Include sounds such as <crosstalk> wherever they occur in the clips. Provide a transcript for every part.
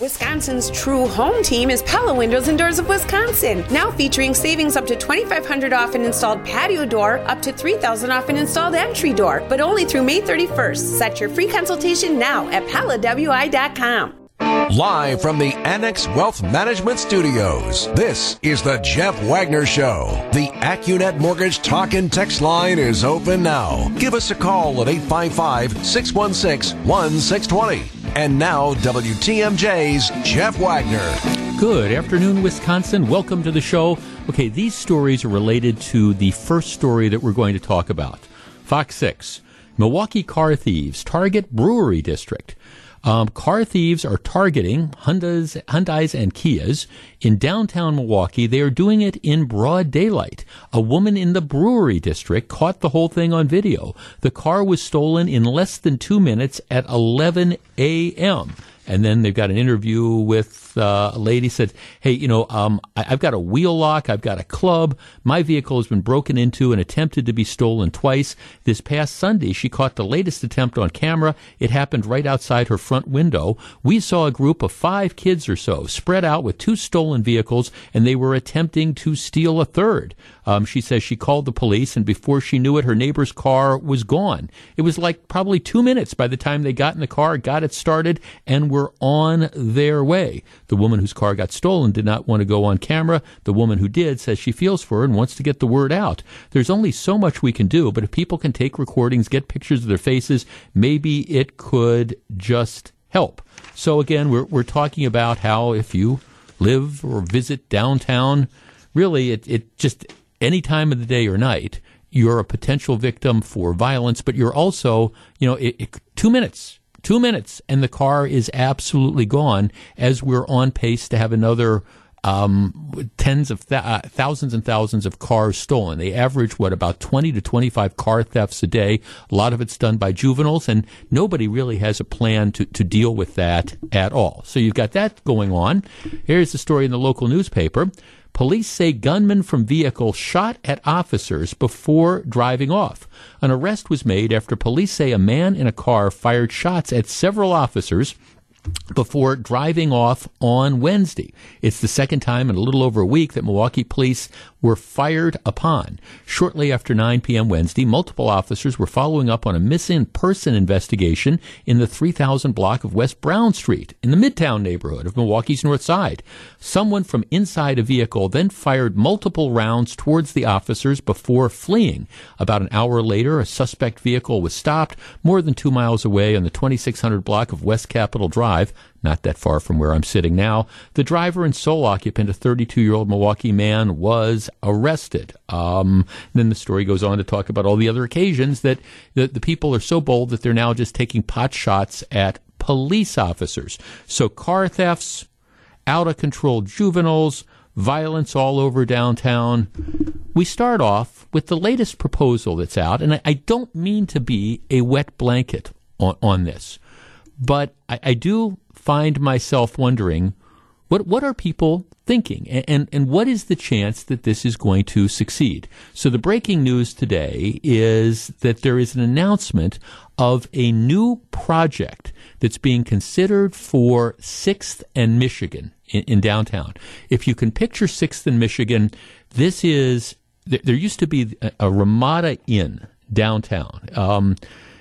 Wisconsin's true home team is Pella Windows and Doors of Wisconsin, now featuring savings up to 2500 off an installed patio door, up to 3000 off an installed entry door, but only through May 31st. Set your free consultation now at PellaWI.com. Live from the Annex Wealth Management Studios, this is the Jeff Wagner Show. The AccuNet Mortgage Talk and Text line is open now. Give us a call at 855 616 1620. And now, WTMJ's Jeff Wagner. Good afternoon, Wisconsin. Welcome to the show. Okay, these stories are related to the first story that we're going to talk about. Fox 6. Milwaukee car thieves target brewery district. Um, car thieves are targeting Hyundai's, Hyundai's and Kias in downtown Milwaukee. They are doing it in broad daylight. A woman in the brewery district caught the whole thing on video. The car was stolen in less than two minutes at 11 a.m. And then they've got an interview with uh, a lady said, "Hey, you know, um, I, have got a wheel lock, I've got a club. My vehicle has been broken into and attempted to be stolen twice. This past Sunday, she caught the latest attempt on camera. It happened right outside her front window. We saw a group of five kids or so spread out with two stolen vehicles, and they were attempting to steal a third. Um, she says she called the police, and before she knew it, her neighbor's car was gone. It was like probably two minutes by the time they got in the car, got it started, and were on their way. The woman whose car got stolen did not want to go on camera. The woman who did says she feels for her and wants to get the word out. There's only so much we can do, but if people can take recordings, get pictures of their faces, maybe it could just help. So again, we're, we're talking about how if you live or visit downtown, really it, it just any time of the day or night, you're a potential victim for violence, but you're also, you know, it, it, two minutes, two minutes, and the car is absolutely gone as we're on pace to have another um, tens of th- uh, thousands and thousands of cars stolen. They average what about 20 to 25 car thefts a day. A lot of it's done by juveniles, and nobody really has a plan to, to deal with that at all. So you've got that going on. Here's the story in the local newspaper. Police say gunmen from vehicle shot at officers before driving off. An arrest was made after police say a man in a car fired shots at several officers before driving off on Wednesday. It's the second time in a little over a week that Milwaukee police were fired upon. Shortly after 9 p.m. Wednesday, multiple officers were following up on a missing person investigation in the 3000 block of West Brown Street in the Midtown neighborhood of Milwaukee's North Side. Someone from inside a vehicle then fired multiple rounds towards the officers before fleeing. About an hour later, a suspect vehicle was stopped more than two miles away on the 2600 block of West Capitol Drive not that far from where I'm sitting now. The driver and sole occupant, a 32 year old Milwaukee man, was arrested. Um, then the story goes on to talk about all the other occasions that the, the people are so bold that they're now just taking pot shots at police officers. So car thefts, out of control juveniles, violence all over downtown. We start off with the latest proposal that's out, and I, I don't mean to be a wet blanket on, on this, but I, I do find myself wondering what what are people thinking? And, and, and what is the chance that this is going to succeed? So the breaking news today is that there is an announcement of a new project that's being considered for 6th and Michigan in, in downtown. If you can picture 6th and Michigan this is there used to be a, a Ramada Inn downtown. Um,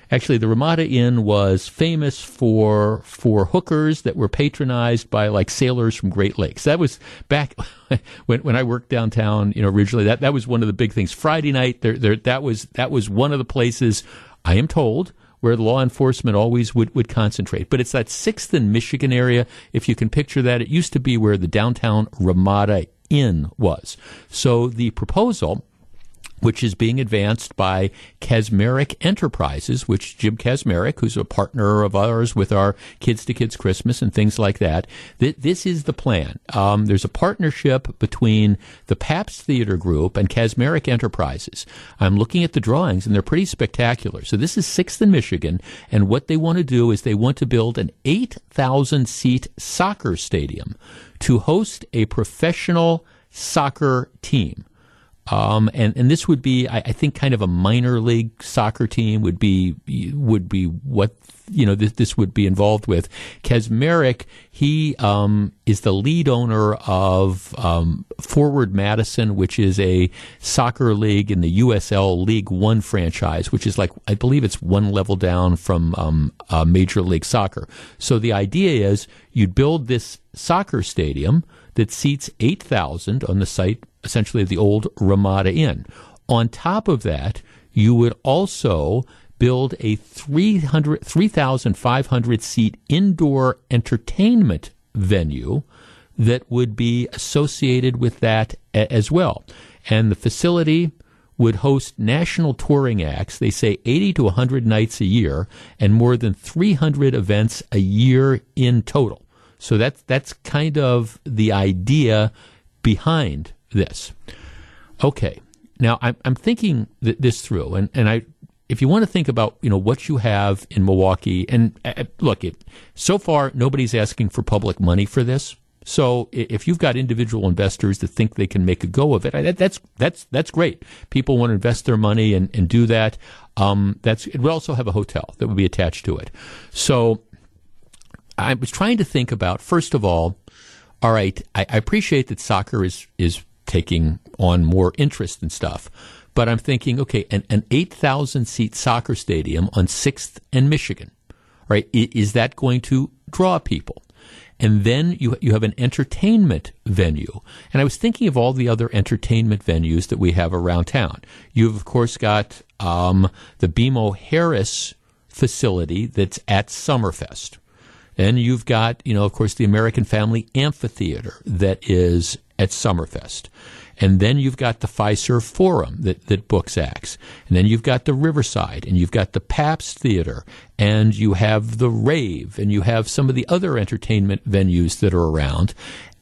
Actually, the Ramada Inn was famous for for hookers that were patronized by like sailors from Great Lakes. That was back <laughs> when when I worked downtown. You know, originally that that was one of the big things. Friday night, there, there that was that was one of the places I am told where law enforcement always would, would concentrate. But it's that sixth and Michigan area. If you can picture that, it used to be where the downtown Ramada Inn was. So the proposal which is being advanced by Kacmarcik Enterprises, which Jim Kacmarcik, who's a partner of ours with our Kids to Kids Christmas and things like that, th- this is the plan. Um, there's a partnership between the Pabst Theater Group and Kacmarcik Enterprises. I'm looking at the drawings and they're pretty spectacular. So this is 6th in Michigan, and what they want to do is they want to build an 8,000 seat soccer stadium to host a professional soccer team. Um, and, and this would be, I, I, think, kind of a minor league soccer team would be would be what you know this, this would be involved with. Kacmarcik, he um, is the lead owner of um, Forward Madison, which is a soccer league in the USL League One franchise, which is like I believe it's one level down from um, uh, Major League Soccer. So the idea is you'd build this soccer stadium that seats eight thousand on the site, essentially the old Ramada Inn. On top of that, you would also build a 300, 3,500 seat indoor entertainment venue that would be associated with that as well. And the facility would host national touring acts, they say 80 to 100 nights a year, and more than 300 events a year in total. So that's, that's kind of the idea behind this. Okay. Now I'm, I'm thinking th- this through, and, and I if you want to think about you know what you have in Milwaukee, and uh, look, it so far nobody's asking for public money for this. So if you've got individual investors that think they can make a go of it, that's that's that's great. People want to invest their money and, and do that. Um, that's it would also have a hotel that would be attached to it. So I was trying to think about first of all, all right, I, I appreciate that soccer is is taking on more interest and stuff. But I'm thinking, okay, an, an 8,000 seat soccer stadium on 6th and Michigan, right? Is that going to draw people? And then you, you have an entertainment venue. And I was thinking of all the other entertainment venues that we have around town. You've, of course, got um, the BMO Harris facility that's at Summerfest. And you've got, you know, of course, the American Family Amphitheater that is at Summerfest. And then you've got the Fiserv Forum that, that books acts. And then you've got the Riverside, and you've got the Pabst Theater, and you have the Rave, and you have some of the other entertainment venues that are around.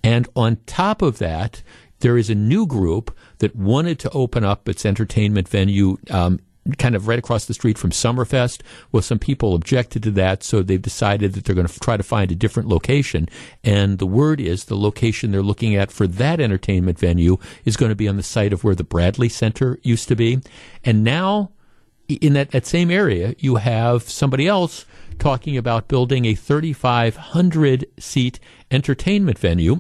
And on top of that, there is a new group that wanted to open up its entertainment venue um, kind of right across the street from Summerfest. Well, some people objected to that, so they've decided that they're going to try to find a different location. And the word is the location they're looking at for that entertainment venue is going to be on the site of where the Bradley Center used to be. And now, in that, that same area, you have somebody else talking about building a 3,500 seat entertainment venue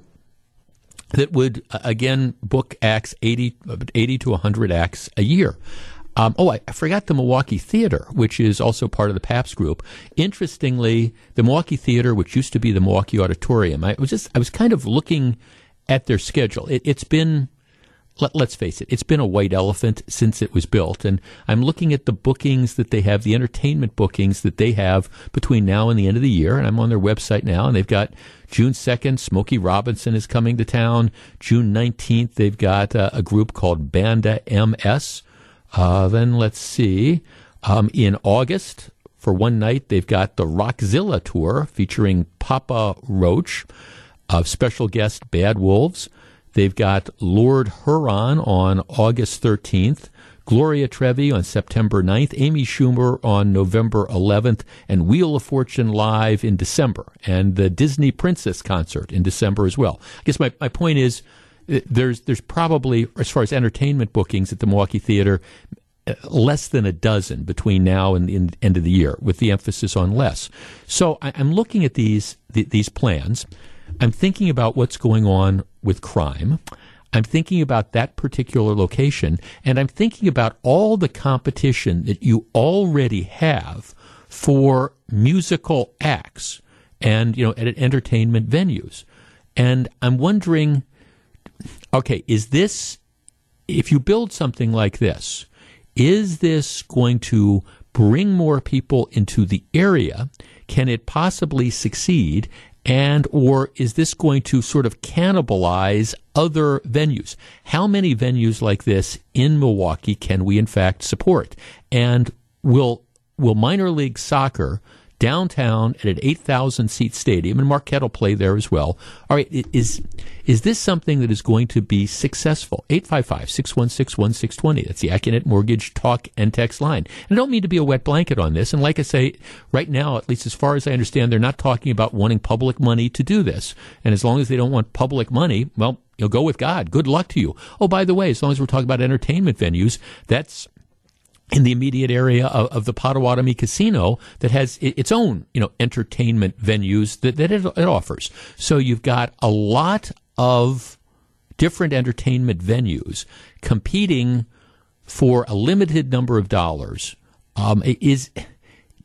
that would again book acts 80, uh, 80 to 100 acts a year. Um, oh, I, I, forgot the Milwaukee Theater, which is also part of the Pabst Group. Interestingly, the Milwaukee Theater, which used to be the Milwaukee Auditorium, I was just I was kind of looking at their schedule. It, has been let, us face it, it's been a white elephant since it was built, and I'm looking at the bookings that they have, the entertainment bookings that they have between now and the end of the year, and I'm on their website now, and they've got June 2nd, Smokey Robinson is coming to town. June 19th, they've got uh, a group called Banda MS. Uh, then let's see. Um, in August, for one night, they've got the Rockzilla tour featuring Papa Roach, uh, special guest Bad Wolves. They've got Lord Huron on August 13th, Gloria Trevi on September 9th, Amy Schumer on November 11th, and Wheel of Fortune live in December, and the Disney Princess concert in December as well. I guess my, my point is Uh, there's there's probably as far as entertainment bookings at the Milwaukee Theater uh, less than a dozen between now and the end of the year, with the emphasis on less. So I, am looking at these these plans. I'm thinking about what's going on with crime. I'm thinking about that particular location, and I'm thinking about all the competition that you already have for musical acts and you know at entertainment venues. And I'm wondering okay, is this, if you build something like this, is this going to bring more people into the area? Can it possibly succeed? And, or is this going to sort of cannibalize other venues? How many venues like this in Milwaukee can we in fact support? And will, will minor league soccer downtown at an 8,000 seat stadium, and Marquette will play there as well. All right, is, is this something that is going to be successful? 855 616 1620. That's the Accunet Mortgage talk and text line. And I don't mean to be a wet blanket on this. And like I say, right now, at least as far as I understand, they're not talking about wanting public money to do this. And as long as they don't want public money, well, you'll go with God. Good luck to you. Oh, by the way, as long as we're talking about entertainment venues, that's in the immediate area of, of, the Potawatomi Casino that has its own, you know, entertainment venues that, that it, it offers. So you've got a lot of different entertainment venues competing for a limited number of dollars. Um, is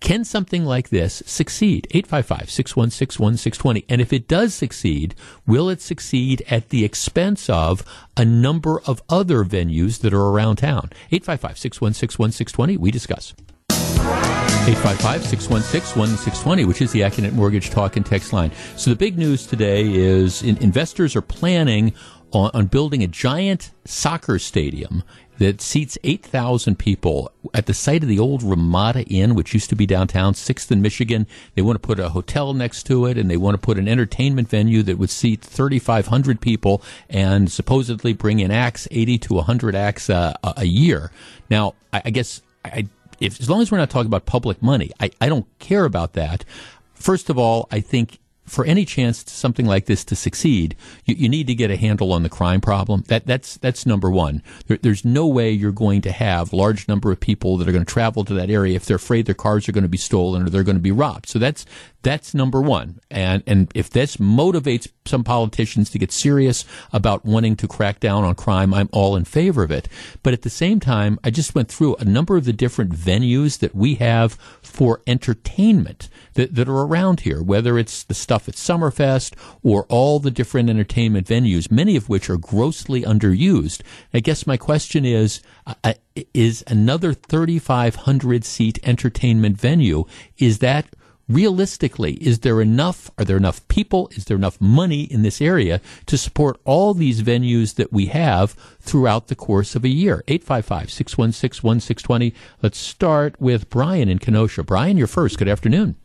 can something like this succeed? 855 616 1620. And if it does succeed, will it succeed at the expense of a number of other venues that are around town? 855 616 1620. We discuss. 855 616 1620, which is the Accunet Mortgage Talk and Text line. So the big news today is in, investors are planning on building a giant soccer stadium that seats 8,000 people at the site of the old Ramada Inn, which used to be downtown, 6th and Michigan. They want to put a hotel next to it, and they want to put an entertainment venue that would seat 3,500 people and supposedly bring in acts, 80 to 100 acts uh, a year. Now, I, I guess I, if, as long as we're not talking about public money, I, I don't care about that. First of all, I think for any chance something like this to succeed, you, you, need to get a handle on the crime problem. That that's that's number one. There, there's no way you're going to have large number of people that are going to travel to that area if they're afraid their cars are going to be stolen or they're going to be robbed. So that's that's number one. And and if this motivates some politicians to get serious about wanting to crack down on crime, I'm all in favor of it. But at the same time, I just went through a number of the different venues that we have for entertainment that, that are around here, whether it's the stuff at Summerfest or all the different entertainment venues, many of which are grossly underused. I guess my question is, uh, is another 3,500 seat entertainment venue, is that realistically, is there enough? Are there enough people? Is there enough money in this area to support all these venues that we have throughout the course of a year? 855 616 1620. Let's start with Brian in Kenosha. Brian, you're first. Good afternoon.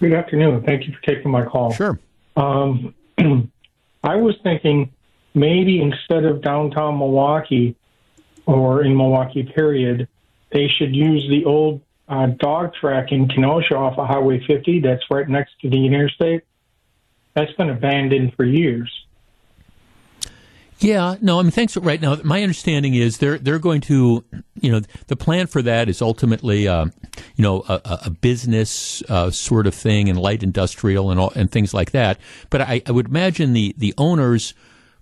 Good afternoon. Thank you for taking my call. Sure. Um, <clears throat> I was thinking maybe instead of downtown Milwaukee or in Milwaukee, period, they should use the old uh, dog track in Kenosha off of Highway 50 that's right next to the interstate. That's been abandoned for years. Yeah, no, I mean, thanks. Right now, my understanding is they're they're going to, you know, the plan for that is ultimately, uh, you know, a, a business uh, sort of thing and light industrial and all, and things like that. But I, I would imagine the the owners,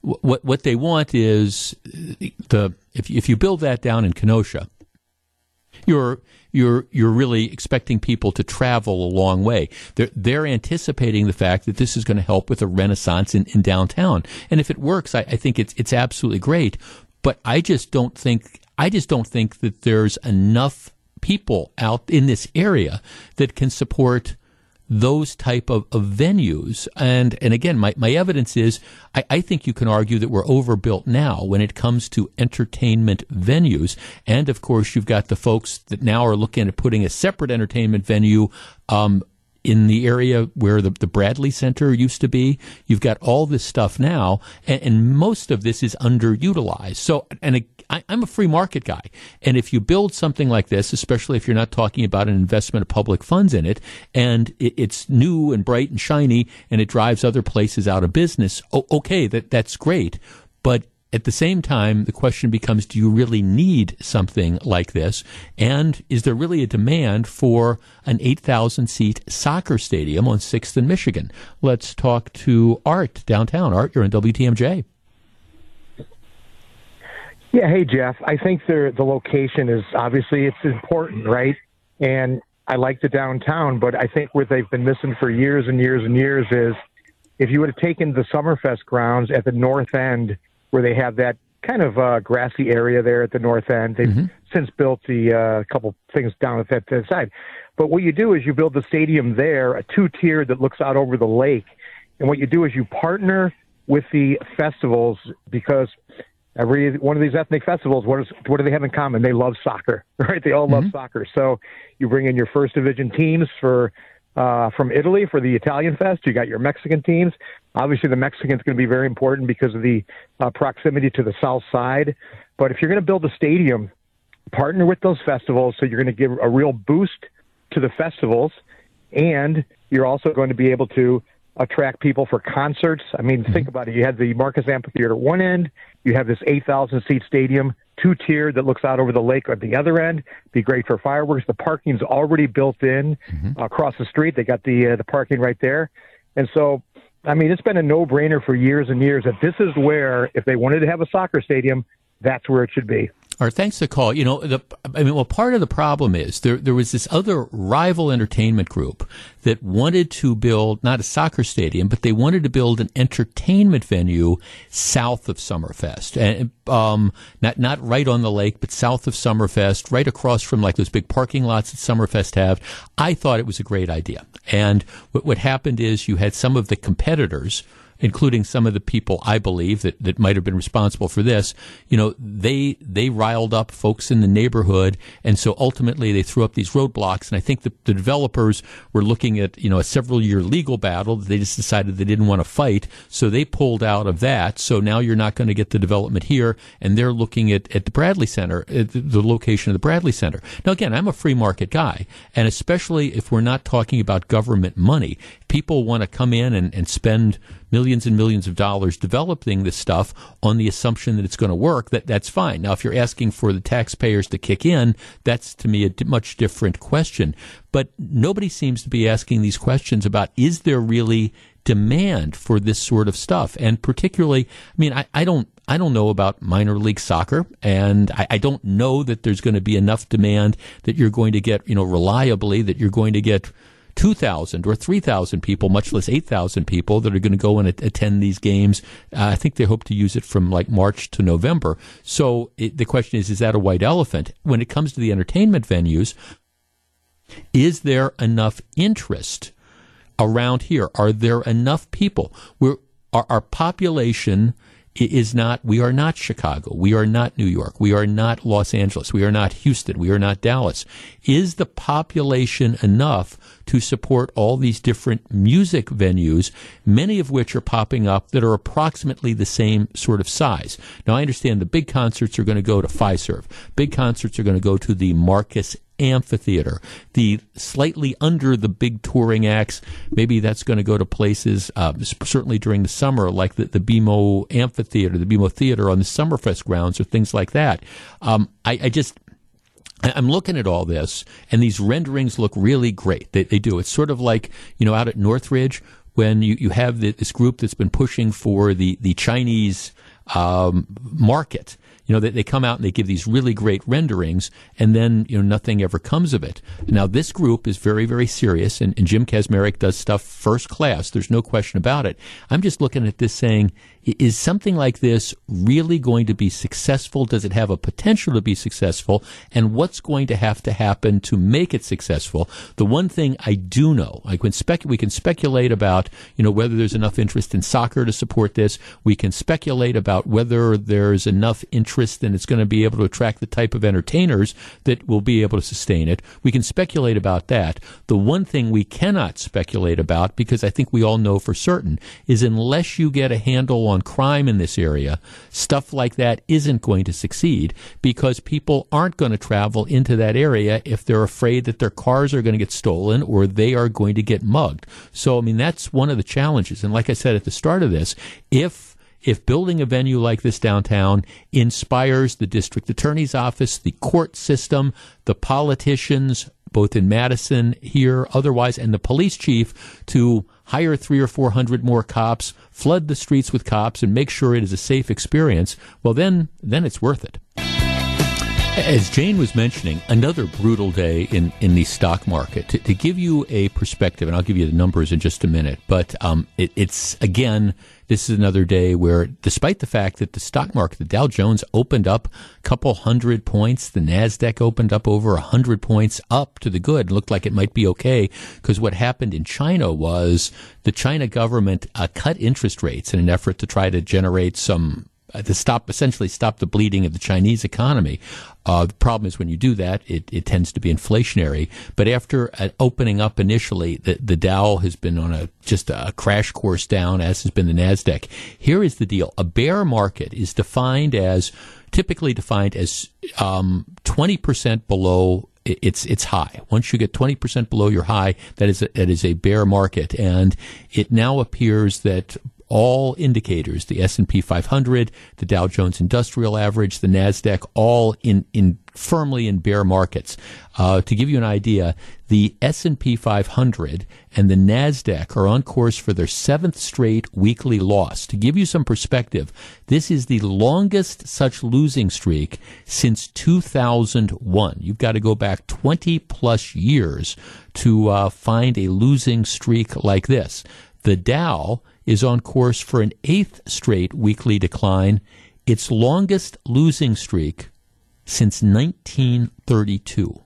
what what they want is the if if you build that down in Kenosha, you're you're you're really expecting people to travel a long way. They're they're anticipating the fact that this is going to help with a renaissance in, in downtown. And if it works, I, I think it's it's absolutely great. But I just don't think I just don't think that there's enough people out in this area that can support those type of, of venues. And and again, my, my evidence is I, I think you can argue that we're overbuilt now when it comes to entertainment venues. And of course, you've got the folks that now are looking at putting a separate entertainment venue um, in the area where the, the Bradley Center used to be. You've got all this stuff now, and, and most of this is underutilized. So, and I, am a free market guy. And if you build something like this, especially if you're not talking about an investment of public funds in it, and it, it's new and bright and shiny, and it drives other places out of business, okay, that, that's great. But at the same time, the question becomes do you really need something like this? And is there really a demand for an 8,000 seat soccer stadium on 6th and Michigan? Let's talk to Art downtown. Art, you're in WTMJ. Yeah, hey Jeff. I think the the location is obviously it's important, right? And I like the downtown, but I think what they've been missing for years and years and years is if you would have taken the Summerfest grounds at the north end where they have that kind of uh, grassy area there at the north end. They've mm-hmm. since built the uh, couple things down at that, that side. But what you do is you build the stadium there, a two tier that looks out over the lake. And what you do is you partner with the festivals because every one of these ethnic festivals, what is what do they have in common? They love soccer, <laughs> right? They all mm-hmm. love soccer. So you bring in your first division teams for uh, from Italy for the Italian Fest. You got your Mexican teams. Obviously, the Mexican's going to be very important because of the uh, proximity to the south side. But if you're going to build a stadium, partner with those festivals so you're going to give a real boost to the festivals, and you're also going to be able to attract people for concerts. I mean, mm-hmm. think about it. You had the Marcus Amphitheater at one end, you have this 8,000 seat stadium two tiered that looks out over the lake at the other end. Be great for fireworks. The parking's already built in mm-hmm. across the street. They got the uh, the parking right there, and so I mean it's been a no brainer for years and years that this is where if they wanted to have a soccer stadium, that's where it should be. Thanks for the call. You know, the, I mean, well, part of the problem is there there was this other rival entertainment group that wanted to build not a soccer stadium, but they wanted to build an entertainment venue south of Summerfest, and um, not not right on the lake, but south of Summerfest, right across from like those big parking lots that Summerfest have. I thought it was a great idea, and what what happened is you had some of the competitors including some of the people I believe that, that might have been responsible for this, you know, they they riled up folks in the neighborhood, and so ultimately they threw up these roadblocks. And I think the, the developers were looking at you know a several year legal battle that they just decided they didn't want to fight, so they pulled out of that. So now you're not going to get the development here, and they're looking at, at the Bradley Center, uh, at the location of the Bradley Center. Now again, I'm a free market guy, and especially if we're not talking about government money, people want to come in and, and spend millions and millions of dollars developing this stuff on the assumption that it's going to work, that that's fine. Now, if you're asking for the taxpayers to kick in, that's to me a much different question. But nobody seems to be asking these questions about is there really demand for this sort of stuff? And particularly, I mean, I, I don't I don't know about minor league soccer, and I, I, don't know that there's going to be enough demand that you're going to get, you know, reliably that you're going to get 2,000 or 3,000 people, much less 8,000 people that are going to go and attend these games. Uh, I think they hope to use it from like March to November. So it, the question is, is that a white elephant? When it comes to the entertainment venues, is there enough interest around here? Are there enough people? We're, our, our population is not, we are not Chicago. We are not New York. We are not Los Angeles. We are not Houston. We are not Dallas. Is the population enough to support all these different music venues, many of which are popping up that are approximately the same sort of size? Now, I understand the big concerts are going to go to Fiserv. Big concerts are going to go to the Marcus amphitheater. The slightly under the big touring acts, maybe that's going to go to places, uh, certainly during the summer, like the, the BMO amphitheater, the BMO theater on the Summerfest grounds, or things like that. Um, I, I just, I'm looking at all this, and these renderings look really great. They, they do. It's sort of like, you know, out at Northridge, when you, you have the, this group that's been pushing for the, the Chinese um, market you know, they, they come out and they give these really great renderings, and then you know nothing ever comes of it. Now this group is very very serious, and, and Jim Kacmarcik does stuff first class. There's no question about it. I'm just looking at this saying, is something like this really going to be successful? Does it have a potential to be successful? And what's going to have to happen to make it successful? The one thing I do know, like spec- we can speculate about, you know, whether there's enough interest in soccer to support this. We can speculate about whether there's enough interest and it's going to be able to attract the type of entertainers that will be able to sustain it. We can speculate about that. The one thing we cannot speculate about, because I think we all know for certain, is unless you get a handle on on crime in this area, stuff like that isn't going to succeed because people aren't going to travel into that area if they're afraid that their cars are going to get stolen or they are going to get mugged. So, I mean, that's one of the challenges. And like I said at the start of this, if if building a venue like this downtown inspires the district attorney's office, the court system, the politicians, both in Madison here, otherwise, and the police chief to hire three or four hundred more cops, flood the streets with cops, and make sure it is a safe experience, well, then, then it's worth it. As Jane was mentioning, another brutal day in, in the stock market. To, to give you a perspective, and I'll give you the numbers in just a minute, but um, it, it's again this is another day where, despite the fact that the stock market, the Dow Jones opened up a couple hundred points, the Nasdaq opened up over a hundred points up to the good. Looked like it might be okay because what happened in China was the China government uh, cut interest rates in an effort to try to generate some to stop essentially stop the bleeding of the Chinese economy. Uh, the problem is when you do that, it, it tends to be inflationary. But after uh, opening up initially, the, the Dow has been on a just a crash course down, as has been the Nasdaq. Here is the deal: a bear market is defined as typically defined as um, twenty percent below it's it's high. Once you get 20% below your high, that is a, that is a bear market, and it now appears that all indicators, the S&P 500, the Dow Jones Industrial Average, the Nasdaq, all in in firmly in bear markets. Uh, to give you an idea, the S&P 500 and the Nasdaq are on course for their seventh straight weekly loss. To give you some perspective, this is the longest such losing streak since 2001. You've got to go back 20 plus years to uh, find a losing streak like this. The Dow is on course for an eighth straight weekly decline, its longest losing streak since 1932.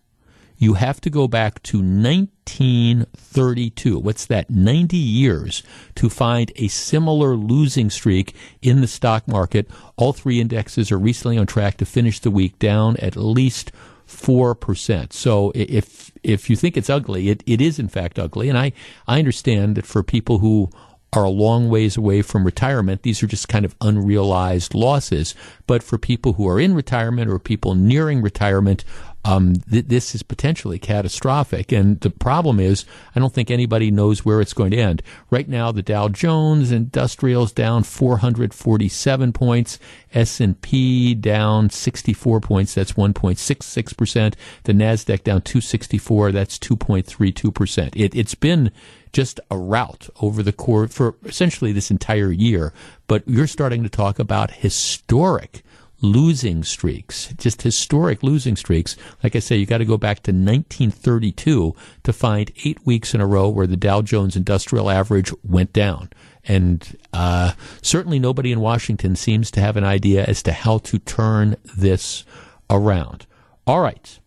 You have to go back to 1932. What's that? 90 years to find a similar losing streak in the stock market. All three indexes are recently on track to finish the week down at least 4%. So if if you think it's ugly, it, it is in fact ugly. And I, I understand that for people who are a long ways away from retirement. These are just kind of unrealized losses. But for people who are in retirement or people nearing retirement, um, th- this is potentially catastrophic. And the problem is, I don't think anybody knows where it's going to end. Right now, the Dow Jones Industrials down 447 points, S&P down 64 points. That's 1.66 percent. The Nasdaq down 264. That's 2.32 percent. It, it's been just a rout over the course for essentially this entire year. But you're starting to talk about historic losing streaks, just historic losing streaks. Like I say, you got to go back to 1932 to find eight weeks in a row where the Dow Jones Industrial Average went down. And uh, certainly nobody in Washington seems to have an idea as to how to turn this around. All right.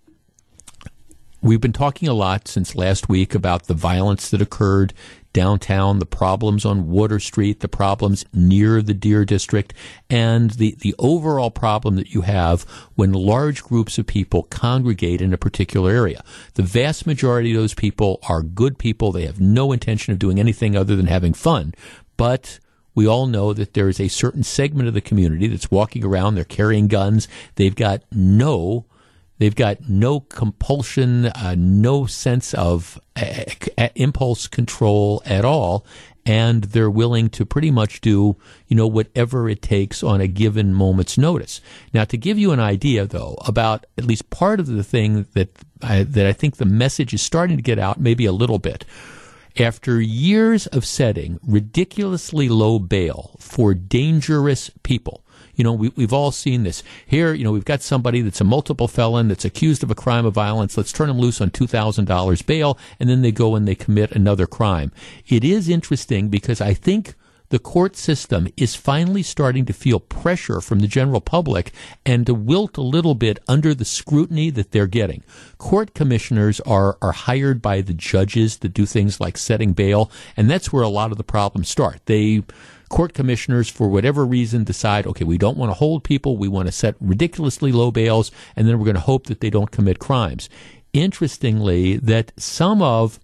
We've been talking a lot since last week about the violence that occurred downtown, the problems on Water Street, the problems near the Deer District, and the, the overall problem that you have when large groups of people congregate in a particular area. The vast majority of those people are good people. They have no intention of doing anything other than having fun. But we all know that there is a certain segment of the community that's walking around, they're carrying guns, they've got no They've got no compulsion, uh, no sense of uh, uh, impulse control at all, and they're willing to pretty much do, you know, whatever it takes on a given moment's notice. Now, to give you an idea, though, about at least part of the thing that I, that I think the message is starting to get out, maybe a little bit. After years of setting ridiculously low bail for dangerous people, you know, we, we've all seen this. Here, you know, we've got somebody that's a multiple felon that's accused of a crime of violence. Let's turn him loose on $2,000 bail, and then they go and they commit another crime. It is interesting because I think the court system is finally starting to feel pressure from the general public and to wilt a little bit under the scrutiny that they're getting. Court commissioners are, are hired by the judges to do things like setting bail, and that's where a lot of the problems start. They court commissioners, for whatever reason, decide, okay, we don't want to hold people, we want to set ridiculously low bails, and then we're going to hope that they don't commit crimes. Interestingly, that some of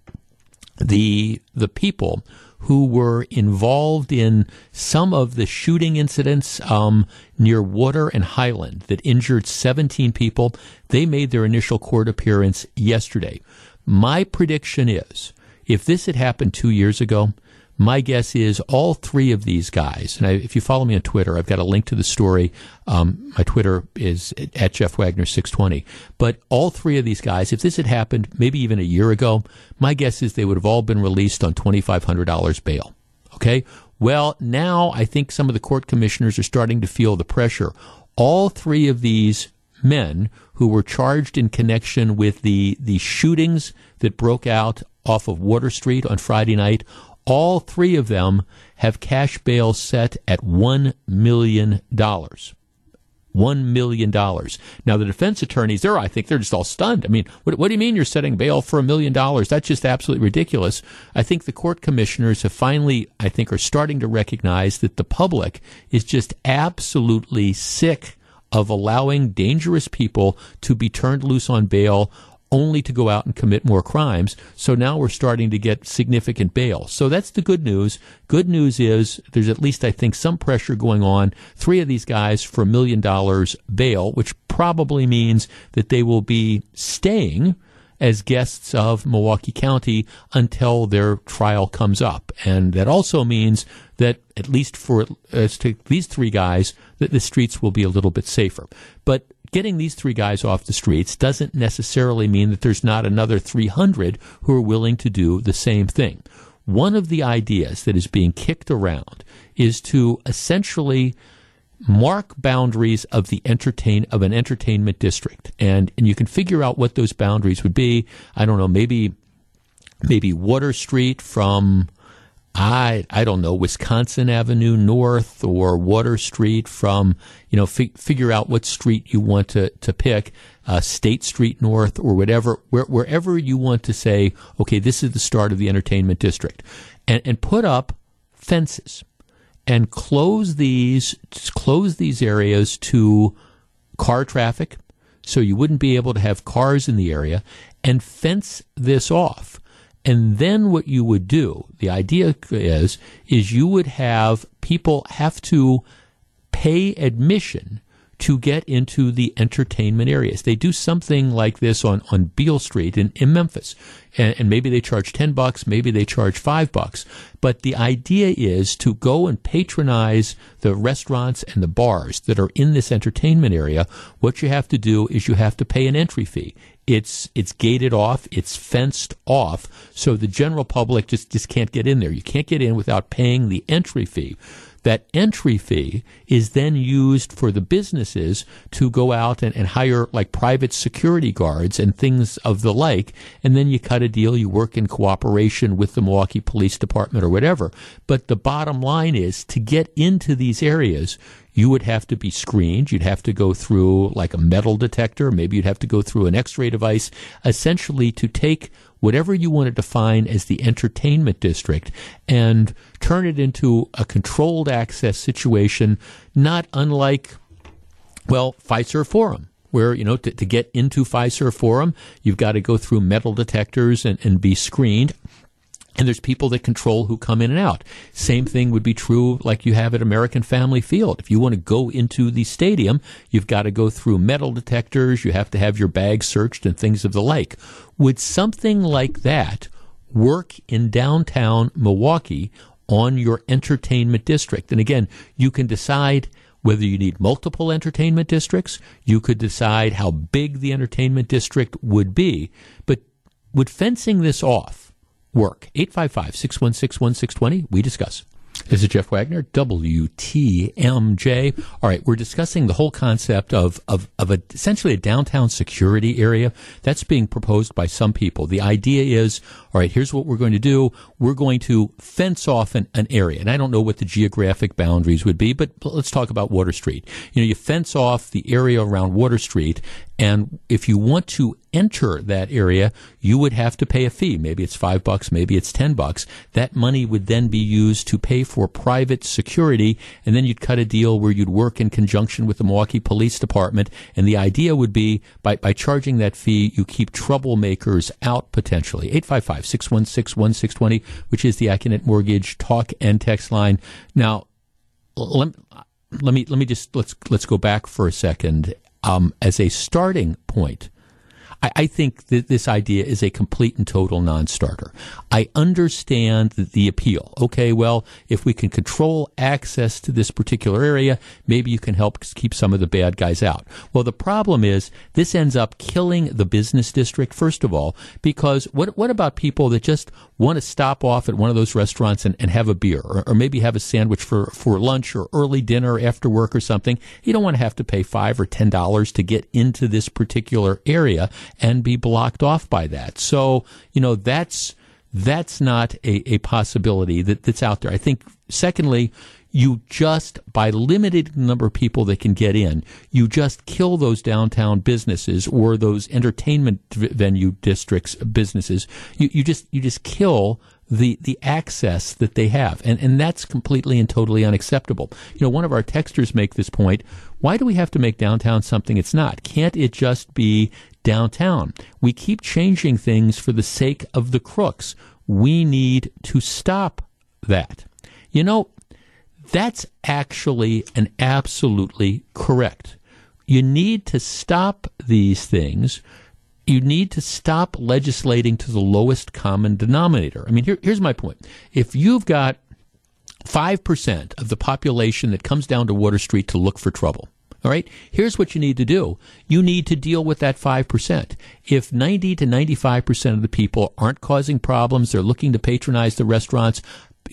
the the people who were involved in some of the shooting incidents um, near Water and Highland that injured 17 people. They made their initial court appearance yesterday. My prediction is if this had happened two years ago, my guess is all three of these guys, and I, if you follow me on Twitter, I've got a link to the story. Um, my Twitter is at Jeff Wagner 620. But all three of these guys, if this had happened maybe even a year ago, my guess is they would have all been released on $2,500 bail. Okay? Well, now I think some of the court commissioners are starting to feel the pressure. All three of these men who were charged in connection with the, the shootings that broke out off of Water Street on Friday night all three of them have cash bail set at $1 million. $1 million. Now, the defense attorneys, there, I think they're just all stunned. I mean, what, what do you mean you're setting bail for a million dollars? That's just absolutely ridiculous. I think the court commissioners have finally, I think, are starting to recognize that the public is just absolutely sick of allowing dangerous people to be turned loose on bail only to go out and commit more crimes. So now we're starting to get significant bail. So that's the good news. Good news is there's at least, I think, some pressure going on. Three of these guys for a million dollars bail, which probably means that they will be staying as guests of Milwaukee County until their trial comes up. And that also means that at least for as to these three guys, that the streets will be a little bit safer. But getting these three guys off the streets doesn't necessarily mean that there's not another 300 who are willing to do the same thing. One of the ideas that is being kicked around is to essentially mark boundaries of the entertain of an entertainment district and and you can figure out what those boundaries would be i don't know maybe maybe water street from I I don't know Wisconsin Avenue North or Water Street from you know fi- figure out what street you want to to pick uh, State Street North or whatever where, wherever you want to say okay this is the start of the entertainment district. And and put up fences and close these close these areas to car traffic so you wouldn't be able to have cars in the area and fence this off and then what you would do, the idea is, is you would have people have to pay admission to get into the entertainment areas. They do something like this on, on Beale Street in, in Memphis. And, and maybe they charge 10 bucks, maybe they charge 5 bucks. But the idea is to go and patronize the restaurants and the bars that are in this entertainment area. What you have to do is you have to pay an entry fee. It's it's gated off, it's fenced off, so the general public just, just can't get in there. You can't get in without paying the entry fee. That entry fee is then used for the businesses to go out and, and hire like private security guards and things of the like. And then you cut a deal, you work in cooperation with the Milwaukee Police Department or whatever. But the bottom line is to get into these areas, you would have to be screened. You'd have to go through like a metal detector. Maybe you'd have to go through an x-ray device, essentially to take whatever you want to define as the entertainment district and turn it into a controlled access situation, not unlike, well, Fiserv Forum where you know to, to, get into Fiserv Forum, you've got to go through metal detectors and, and be screened and there's people that control who come in and out. Same thing would be true like you have at American Family Field. If you want to go into the stadium, you've got to go through metal detectors, you have to have your bag searched and things of the like. Would something like that work in downtown Milwaukee on your entertainment district? And again, you can decide whether you need multiple entertainment districts. You could decide how big the entertainment district would be. But would fencing this off work. 855 616 1620. We discuss. This is Jeff Wagner, WTMJ. All right, we're discussing the whole concept of, of, of a, essentially a downtown security area that's being proposed by some people. The idea is, all right, here's what we're going to do. We're going to fence off an, an area. And I don't know what the geographic boundaries would be, but let's talk about Water Street. You know, you fence off the area around Water Street and if you want to enter that area, you would have to pay a fee. Maybe it's five bucks, maybe it's ten bucks. That money would then be used to pay for private security, and then you'd cut a deal where you'd work in conjunction with the Milwaukee Police Department. And the idea would be by, by charging that fee, you keep troublemakers out potentially. 855 616 1620, which is the Accunet Mortgage talk and text line. Now, let, let me let me just let's let's go back for a second um, as a starting point, I, I, think that this idea is a complete and total non-starter. I understand the appeal. Okay, well, if we can control access to this particular area, maybe you can help keep some of the bad guys out. Well, the problem is this ends up killing the business district, first of all, because what, what about people that just want to stop off at one of those restaurants and, and have a beer or, or maybe have a sandwich for, for lunch or early dinner after work or something? You don't want to have to pay five or ten dollars to get into this particular area and be blocked off by that. So, you know, that's that's not a, a possibility that, that's out there. I think, secondly, you just, by limited number of people that can get in, you just kill those downtown businesses or those entertainment venue districts businesses. You, you just, you just kill the the access that they have, and and that's completely and totally unacceptable. You know, one of our texters make this point. Why do we have to make downtown something it's not? Can't it just be downtown? We keep changing things for the sake of the crooks. We need to stop that. You know, that's actually an absolutely correct. You need to stop these things you need to stop legislating to the lowest common denominator. I mean, here, here's my point. If you've got 5% of the population that comes down to Water Street to look for trouble, all right, here's what you need to do. You need to deal with that 5%. If 90 to 95% of the people aren't causing problems, they're looking to patronize the restaurants,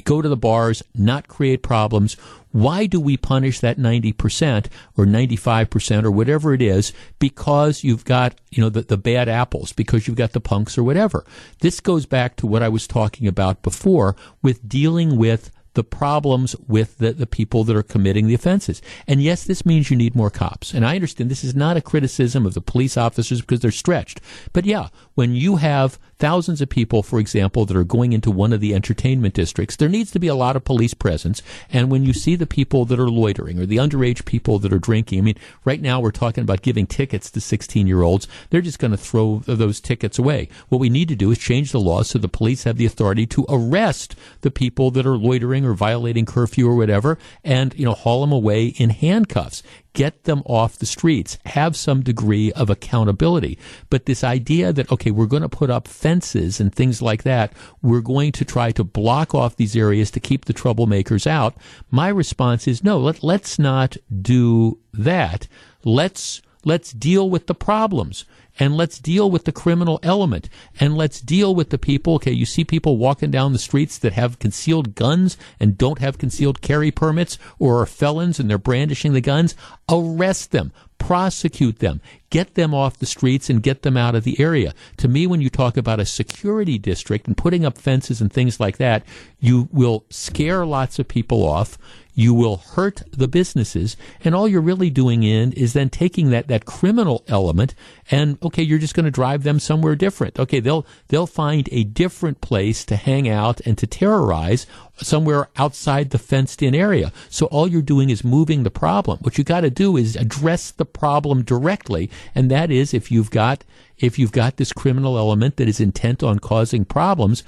go to the bars, not create problems, why do we punish that 90% or 95% or whatever it is because you've got, you know, the, the bad apples, because you've got the punks or whatever? This goes back to what I was talking about before with dealing with the problems with the, the people that are committing the offenses. And yes, this means you need more cops. And I understand this is not a criticism of the police officers because they're stretched. But yeah, when you have thousands of people, for example, that are going into one of the entertainment districts, there needs to be a lot of police presence. And when you see the people that are loitering or the underage people that are drinking, I mean, right now we're talking about giving tickets to 16 year olds. They're just going to throw those tickets away. What we need to do is change the law so the police have the authority to arrest the people that are loitering or violating curfew or whatever and, you know, haul them away in handcuffs get them off the streets, have some degree of accountability. But this idea that, okay, we're going to put up fences and things like that, we're going to try to block off these areas to keep the troublemakers out. My response is no, let, let's not do that. Let's, let's deal with the problems and let's deal with the criminal element and let's deal with the people. Okay, you see people walking down the streets that have concealed guns and don't have concealed carry permits or are felons and they're brandishing the guns. Arrest them, prosecute them, get them off the streets and get them out of the area. To me, when you talk about a security district and putting up fences and things like that, you will scare lots of people off you will hurt the businesses and all you're really doing in is then taking that that criminal element and okay you're just going to drive them somewhere different. Okay they'll they'll find a different place to hang out and to terrorize somewhere outside the fenced in area. So all you're doing is moving the problem. What you got to do is address the problem directly and that is if you've got if you've got this criminal element that is intent on causing problems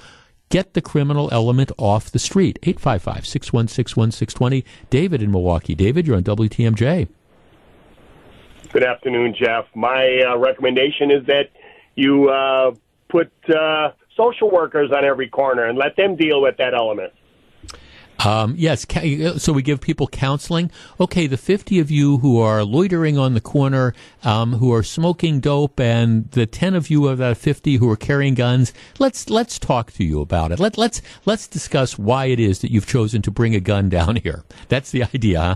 Get the criminal element off the street. 855 616 1620. David in Milwaukee. David, you're on WTMJ. Good afternoon, Jeff. My uh, recommendation is that you uh, put uh, social workers on every corner and let them deal with that element. Um, yes, so we give people counseling. Okay, the 50 of you who are loitering on the corner, um, who are smoking dope, and the 10 of you of that 50 who are carrying guns, let's let's talk to you about it. Let, let's let's discuss why it is that you've chosen to bring a gun <laughs> down here. That's the idea, huh?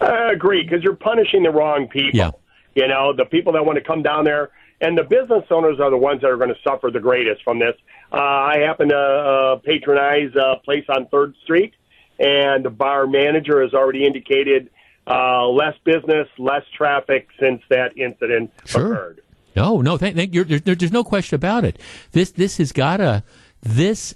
I agree, because you're punishing the wrong people. Yeah. You know, the people that want to come down there, and the business owners are the ones that are going to suffer the greatest from this uh, I happen to uh, patronize a place on Third Street, and the bar manager has already indicated uh, less business, less traffic since that incident sure. occurred. No, no, thank, thank, there, there's no question about it. This this has got to this.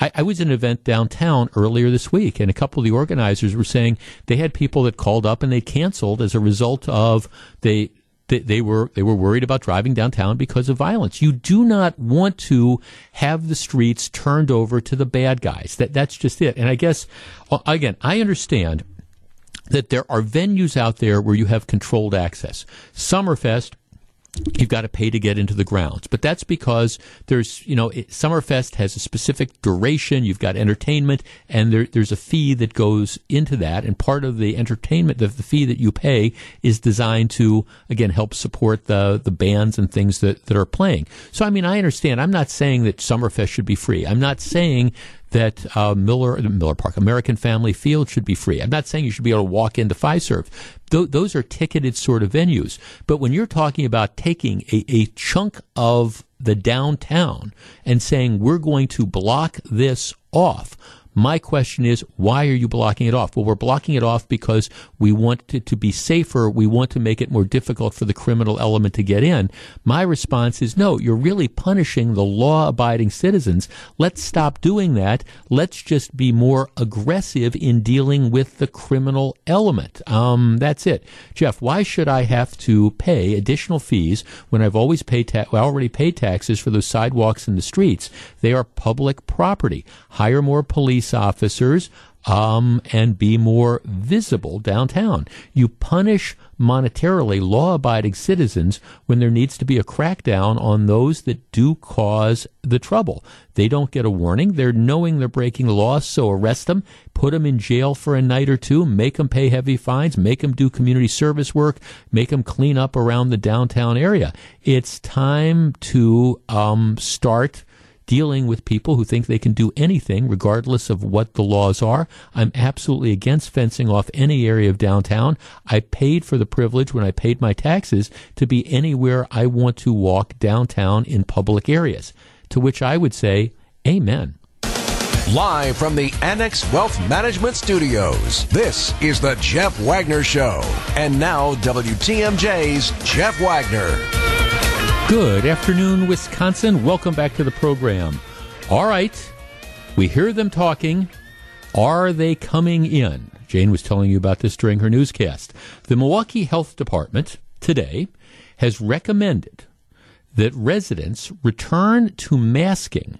I, I was at an event downtown earlier this week, and a couple of the organizers were saying they had people that called up and they canceled as a result of they they, they were they were worried about driving downtown because of violence. You do not want to have the streets turned over to the bad guys. That that's just it. And I guess uh, again, I understand that there are venues out there where you have controlled access. Summerfest you've got to pay to get into the grounds. But that's because there's, you know, it, Summerfest has a specific duration. You've got entertainment, and there, there's a fee that goes into that. And part of the entertainment, the, the fee that you pay, is designed to again help support the the bands and things that that are playing. So I mean, I understand. I'm not saying that Summerfest should be free. I'm not saying that uh, Miller Miller Park, American Family Field should be free. I'm not saying you should be able to walk into Fiserv. Th- those are ticketed sort of venues. But when you're talking about taking a, a chunk of the downtown and saying we're going to block this off my question is, why are you blocking it off? Well, we're blocking it off because we want it to be safer. We want to make it more difficult for the criminal element to get in. My response is, no, you're really punishing the law abiding citizens. Let's stop doing that. Let's just be more aggressive in dealing with the criminal element. Um, that's it. Jeff, why should I have to pay additional fees when I've always paid ta- well, already paid taxes for those sidewalks and the streets? They are public property. Hire more police police officers, um, and be more visible downtown. You punish monetarily law abiding citizens when there needs to be a crackdown on those that do cause the trouble. They don't get a warning. They're knowing they're breaking the law, so arrest them, put them in jail for a night or two, make them pay heavy fines, make them do community service work, make them clean up around the downtown area. It's time to um, start dealing with people who think they can do anything regardless of what the laws are. I'm absolutely against fencing off any area of downtown. I paid for the privilege when I paid my taxes to be anywhere I want to walk downtown in public areas. To which I would say, Amen. Live from the Annex Wealth Management Studios, this is the Jeff Wagner Show. And now, WTMJ's Jeff Wagner. Good afternoon, Wisconsin. Welcome back to the program. All right, we hear them talking. Are they coming in? Jane was telling you about this during her newscast. The Milwaukee Health Department today has recommended that residents return to masking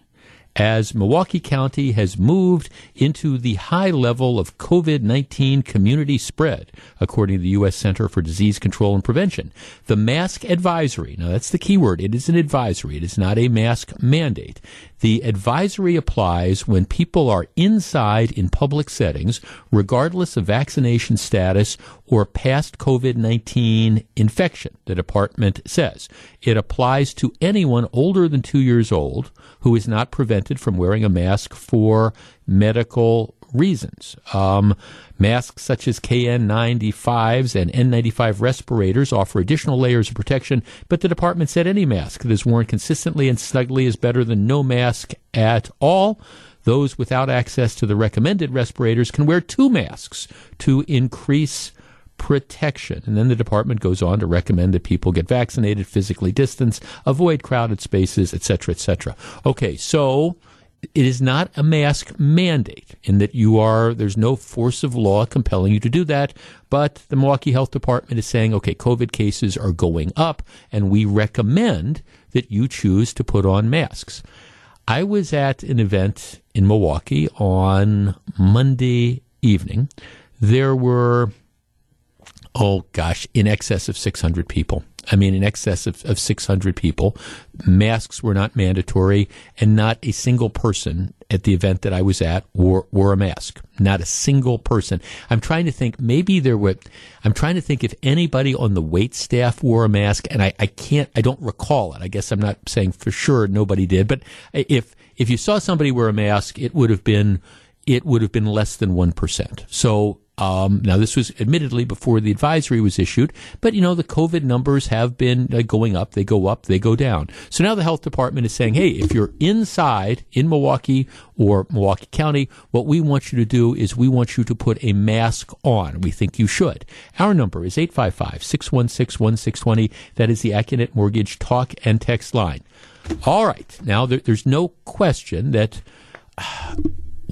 as Milwaukee County has moved into the high level of COVID 19 community spread, according to the U.S. Center for Disease Control and Prevention. The mask advisory, now that's the key word, it is an advisory, it is not a mask mandate. The advisory applies when people are inside in public settings, regardless of vaccination status or past COVID 19 infection, the department says. It applies to anyone older than two years old who is not prevented from wearing a mask for medical reasons. Um, masks such as KN95s and N95 respirators offer additional layers of protection, but the department said any mask that is worn consistently and snugly is better than no mask at all. Those without access to the recommended respirators can wear two masks to increase protection. And then the department goes on to recommend that people get vaccinated, physically distance, avoid crowded spaces, etc., etc. Okay, so it is not a mask mandate in that you are there's no force of law compelling you to do that but the milwaukee health department is saying okay covid cases are going up and we recommend that you choose to put on masks i was at an event in milwaukee on monday evening there were oh gosh in excess of 600 people I mean, in excess of, of 600 people. Masks were not mandatory, and not a single person at the event that I was at wore, wore a mask. Not a single person. I'm trying to think, maybe there were, I'm trying to think if anybody on the wait staff wore a mask, and I, I can't, I don't recall it. I guess I'm not saying for sure nobody did, but if, if you saw somebody wear a mask, it would have been, it would have been less than 1%. So um, now, this was admittedly before the advisory was issued, but you know, the COVID numbers have been uh, going up. They go up, they go down. So now the health department is saying, hey, if you're inside in Milwaukee or Milwaukee County, what we want you to do is we want you to put a mask on. We think you should. Our number is 855 616 1620. That is the Accunet Mortgage talk and text line. All right. Now, there, there's no question that. Uh,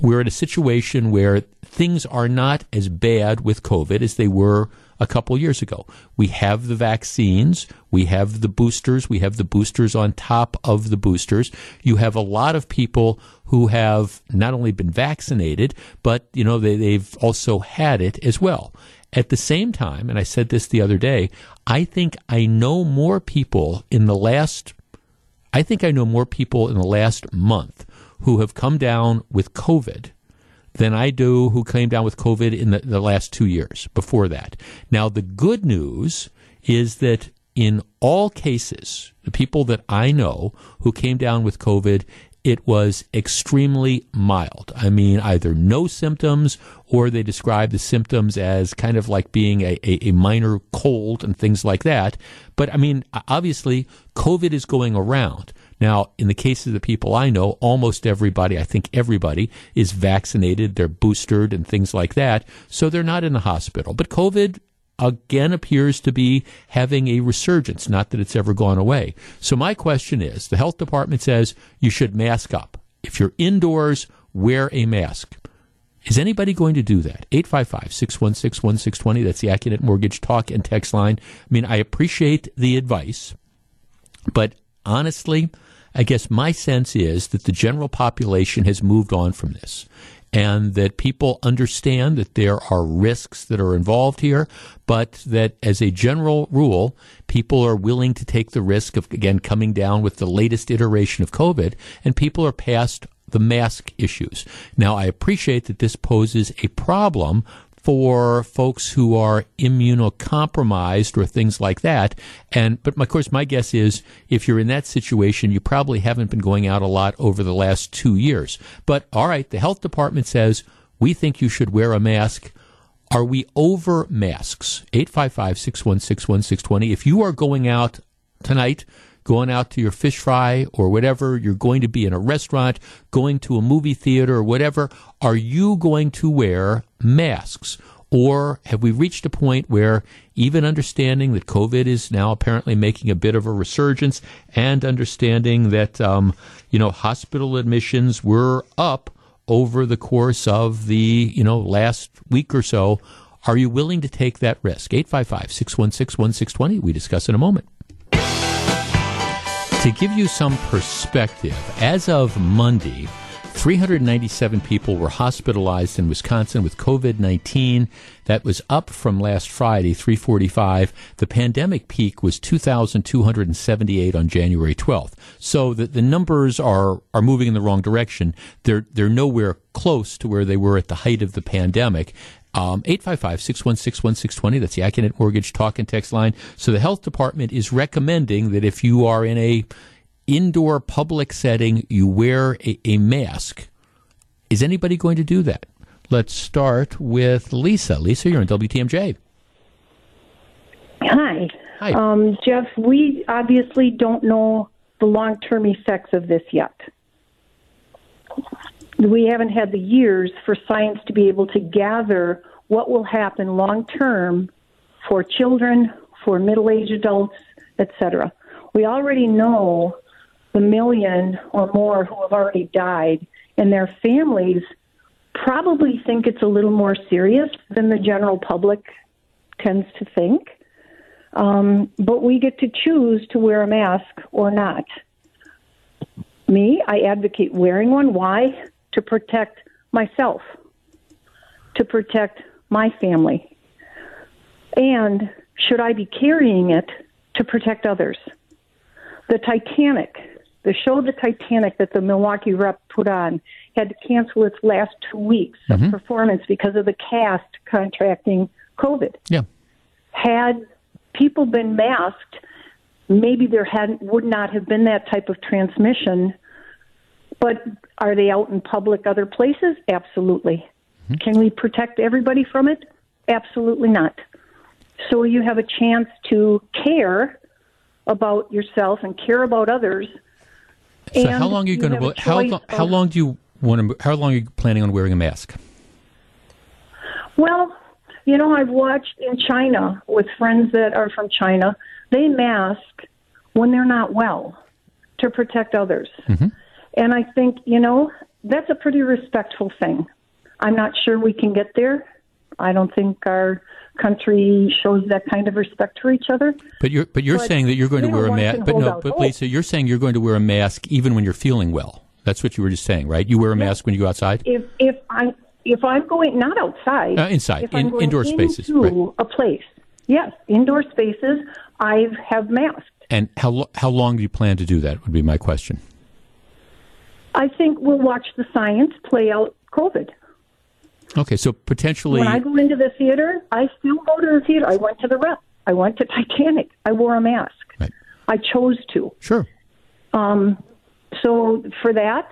we're in a situation where things are not as bad with COVID as they were a couple years ago. We have the vaccines, we have the boosters, we have the boosters on top of the boosters. You have a lot of people who have not only been vaccinated, but you know they, they've also had it as well. At the same time, and I said this the other day, I think I know more people in the last I think I know more people in the last month who have come down with COVID than I do who came down with COVID in the, the last two years before that. Now, the good news is that in all cases, the people that I know who came down with COVID, it was extremely mild. I mean, either no symptoms or they describe the symptoms as kind of like being a, a, a, minor cold and things like that. But I mean, obviously, COVID is going around. Now, in the case of the people I know, almost everybody, I think everybody, is vaccinated, they're boosted and things like that, so they're not in the hospital. But COVID again appears to be having a resurgence, not that it's ever gone away. So my question is, the health department says you should mask up. If you're indoors, wear a mask. Is anybody going to do that? 855 616 1620. That's the Accunet Mortgage talk and text line. I mean, I appreciate the advice, but honestly, I guess my sense is that the general population has moved on from this. and that people understand that there are risks that are involved here, but that as a general rule, people are willing to take the risk of, again, coming down with the latest iteration of COVID, and people are past the mask issues. Now, I appreciate that this poses a problem for folks who are immunocompromised or things like that. And but of course, my guess is if you're in that situation, you probably haven't been going out a lot over the last two years. But all right, the health department says we think you should wear a mask. Are we over masks? 855 616 1620. If you are going out tonight, going out to your fish fry or whatever, you're going to be in a restaurant, going to a movie theater or whatever, are you going to wear masks? Or have we reached a point where even understanding that COVID is now apparently making a bit of a resurgence and understanding that, um, you know, hospital admissions were up over the course of the, you know, last week or so, are you willing to take that risk? 855 616 1620. We discuss in a moment. To give you some perspective, as of Monday, 397 people were hospitalized in Wisconsin with COVID 19. That was up from last Friday, 345. The pandemic peak was 2,278 on January 12th. So the, the numbers are, are moving in the wrong direction. They're, they're nowhere close to where they were at the height of the pandemic. Um, 855-616-1620. That's the Accunet Mortgage talk and text line. So the health department is recommending that if you are in a indoor public setting, you wear a, a mask. Is anybody going to do that? Let's start with Lisa. Lisa, you're on WTMJ. Hi. Hi. Um, Jeff, we obviously don't know the long term effects of this yet we haven't had the years for science to be able to gather what will happen long term for children, for middle aged adults, etc. We already know the million or more who have already died, and their families probably think it's a little more serious than the general public tends to think. Um, but we get to choose to wear a mask or not. Me, I advocate wearing one. Why? To protect myself, to protect my family. And should I be carrying it to protect others? The Titanic, the show The Titanic that the Milwaukee rep put on, had to cancel its last two weeks mm-hmm. of performance because of the cast contracting COVID. Yeah. Had people been masked, maybe there had would not have been that type of transmission but are they out in public other places? Absolutely. Mm-hmm. Can we protect everybody from it? Absolutely not. So you have a chance to care about yourself and care about others. So how long are you, you going to how long, how long do you want to how long are you planning on wearing a mask? Well, you know, I've watched in China with friends that are from China. They mask when they're not well to protect others. Mm-hmm. And I think, you know, that's a pretty respectful thing. I'm not sure we can get there. I don't think our country shows that kind of respect for each other. But you're but you're but, saying that you're going to wear a mask. But no, but Lisa, you're saying you're going to wear a mask even when you're feeling well. That's what you were just saying, right? You wear a mask when you go outside. If if I if I'm going not outside, uh, inside, in, indoor spaces, right. a place. Yes, indoor spaces. I have masked. And how how long do you plan to do that? Would be my question. I think we'll watch the science play out COVID. Okay, so potentially. When I go into the theater, I still go to the theater. I went to the rep. I went to Titanic. I wore a mask. Right. I chose to. Sure. Um, so for that,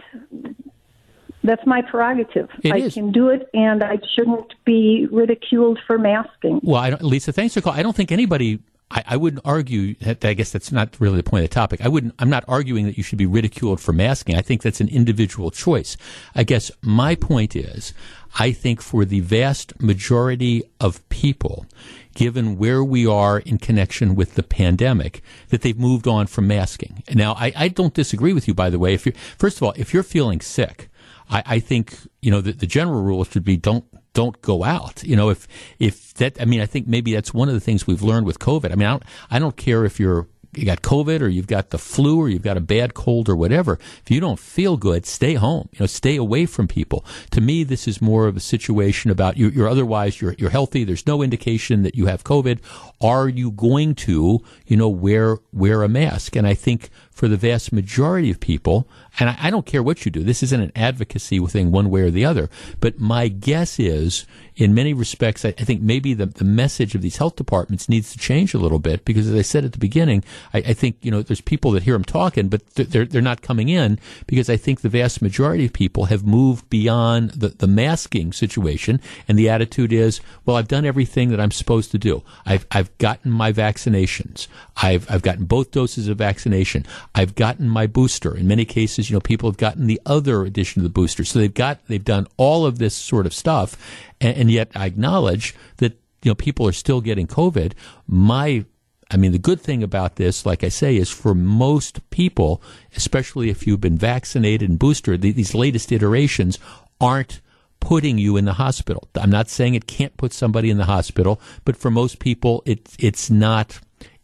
that's my prerogative. It I is. can do it, and I shouldn't be ridiculed for masking. Well, I Lisa, thanks for calling. I don't think anybody I, I, wouldn't argue. That, I guess that's not really the point of the topic. I wouldn't. I'm not arguing that you should be ridiculed for masking. I think that's an individual choice. I guess my point is, I think for the vast majority of people, given where we are in connection with the pandemic, that they've moved on from masking. Now, I, I don't disagree with you. By the way, if you first of all, if you're feeling sick, I, I think you know the, the general rule should be don't don't go out. You know, if if that, I mean, I think maybe that's one of the things we've learned with COVID. I mean, I don't, I don't care if you're you got COVID or you've got the flu or you've got a bad cold or whatever, if you don't feel good, stay home. You know, stay away from people. To me, this is more of a situation about you, you're otherwise you're you're healthy. There's no indication that you have COVID. Are you going to you know wear wear a mask? And I think for the vast majority of people, and I, I, don't care what you do, this isn't an advocacy thing one way or the other, but my guess is, in many respects, I, I think maybe the, the message of these health departments needs to change a little bit because, as I said at the beginning, I, I think, you know, there's people that hear them talking, but they're, they're not coming in because I think the vast majority of people have moved beyond the, the masking situation, and the attitude is, well, I've done everything that I'm supposed to do. I've, I've gotten my vaccinations. I've, I've gotten both doses of vaccination. I've gotten my booster. In many cases, you know, people have gotten the other edition of the booster. So they've got, they've done all of this sort of stuff. And, and yet I acknowledge that, you know, people are still getting COVID. My I mean, the good thing about this, like I say, is for most people, especially if you've been vaccinated and boosted, these latest iterations aren't putting you in the hospital. I'm not saying it can't put somebody in the hospital, but for most people, it, it's not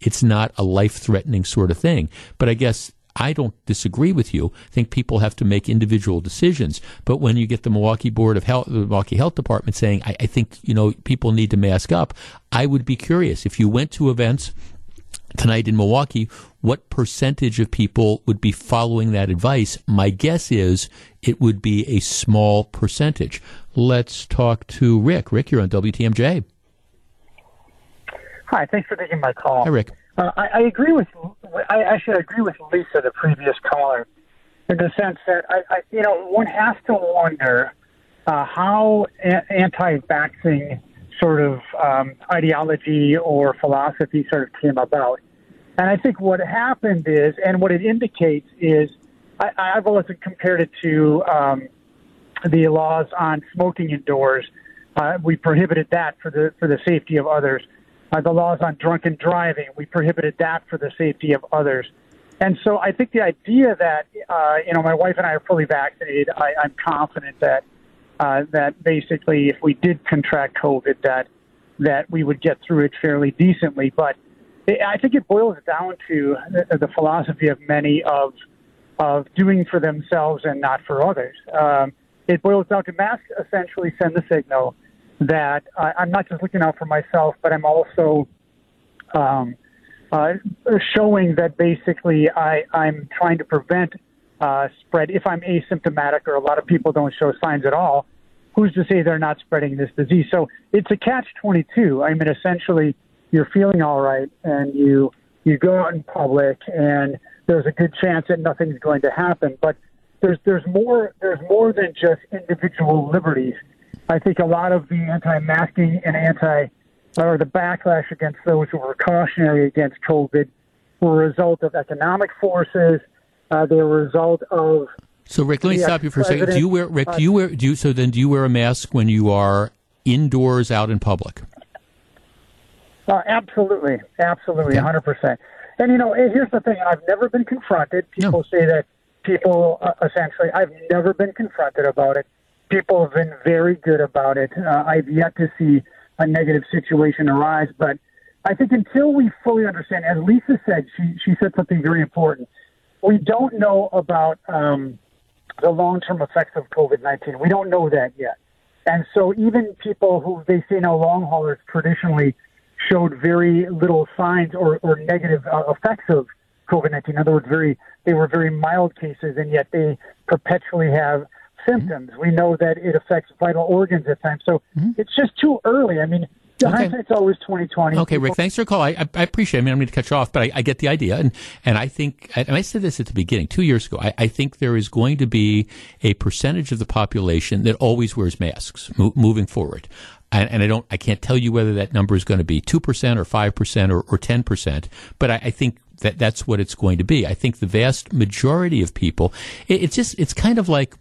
it's not a life threatening sort of thing. But I guess I don't disagree with you. I think people have to make individual decisions. But when you get the Milwaukee Board of Health, the Milwaukee Health Department saying, I, I think, you know, people need to mask up, I would be curious. If you went to events tonight in Milwaukee, what percentage of people would be following that advice? My guess is it would be a small percentage. Let's talk to Rick. Rick, you're on WTMJ. Hi, thanks for taking my call. Hi, Rick. Uh, I, I agree with I actually agree with Lisa, the previous caller, in the sense that I, I you know one has to wonder uh, how a- anti-vaxxing sort of um, ideology or philosophy sort of came about. And I think what happened is, and what it indicates is, I, I've always compared it to um, the laws on smoking indoors. Uh, we prohibited that for the for the safety of others uh, the laws on drunken driving. We prohibited that for the safety of others. And so I think the idea that, uh, you know, my wife and I are fully vaccinated, I, I'm confident that, uh, that basically if we did contract COVID, that, that we would get through it fairly decently. But it, I think it boils down to the, the philosophy of many of, of doing for themselves and not for others. Um, it boils down to masks essentially send the signal that I'm not just looking out for myself, but I'm also um, uh, showing that basically I, I'm trying to prevent uh, spread. If I'm asymptomatic or a lot of people don't show signs at all, who's to say they're not spreading this disease? So it's a catch 22. I mean, essentially, you're feeling all right and you you go out in public and there's a good chance that nothing's going to happen. But there's there's more there's more than just individual liberties I think a lot of the anti-masking and anti or the backlash against those who were cautionary against COVID were a result of economic forces. Uh, they were a result of. So, Rick, let me stop you for a second. Do you wear Rick? Do you wear? Do you so then? Do you wear a mask when you are indoors out in public? Uh, absolutely, absolutely, hundred okay. percent. And you know, here's the thing: I've never been confronted. People no. say that people uh, essentially. I've never been confronted about it people have been very good about it. Uh, I've yet to see a negative situation arise, but I think until we fully understand, as Lisa said, she she said something very important. We don't know about um, the long term effects of COVID nineteen. We don't know that yet, and so even people who they say now long haulers traditionally showed very little signs or, or negative uh, effects of COVID nineteen. In other words, very they were very mild cases, and yet they perpetually have symptoms. Mm-hmm. We know that it affects vital organs at times. So mm-hmm. it's just too early. I mean, the okay. hindsight's always twenty twenty. Okay, Rick, thanks for the call. I, I, I, appreciate. it. I mean, I'm going to cut you off, but I, I, get the idea, and and I think, and I said this at the beginning, two years ago. I, think there is going to be a percentage of the population that always wears masks mo- moving forward. And, and, I don't, I can't tell you whether that number is going to be two percent or five percent or ten percent, but I, I think that that's what it's going to be. I think the vast majority of people, it, it's just, it's kind of like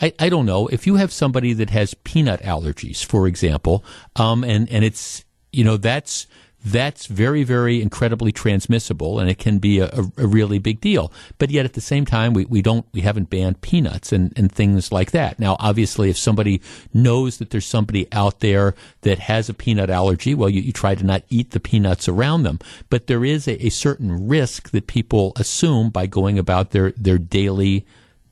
I, I don't know if you have somebody that has peanut allergies, for example, um, and and it's you know that's that's very, very incredibly transmissible, and it can be a, a, a, really big deal. But yet, at the same time, we, we don't we haven't banned peanuts and, and things like that. Now, obviously, if somebody knows that there's somebody out there that has a peanut allergy, well, you, you try to not eat the peanuts around them. But there is a, a certain risk that people assume by going about their their daily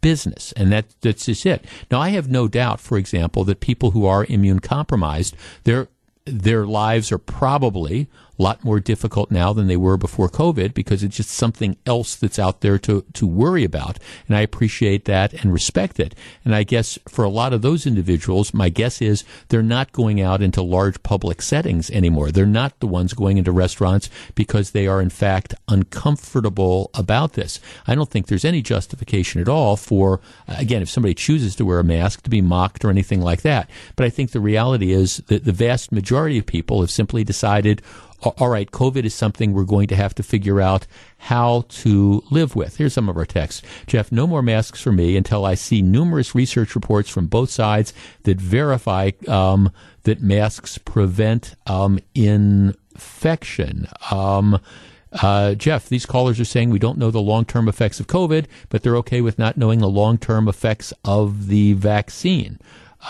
business, and that that's just it. Now, I have no doubt, for example, that people who are immune compromised, their their lives are probably a lot more difficult now than they were before COVID because it's just something else that's out there to, to worry about. And I appreciate that and respect it. And I guess for a lot of those individuals, my guess is they're not going out into large public settings anymore. They're not the ones going into restaurants because they are in fact uncomfortable about this. I don't think there's any justification at all for, again, if somebody chooses to wear a mask to be mocked or anything like that. But I think the reality is that the vast majority of people have simply decided, all right, COVID is something we're going to have to figure out how to live with. Here's some of our texts. Jeff, no more masks for me until I see numerous research reports from both sides that verify um, that masks prevent um, infection. Um, uh, Jeff, these callers are saying we don't know the long term effects of COVID, but they're okay with not knowing the long term effects of the vaccine.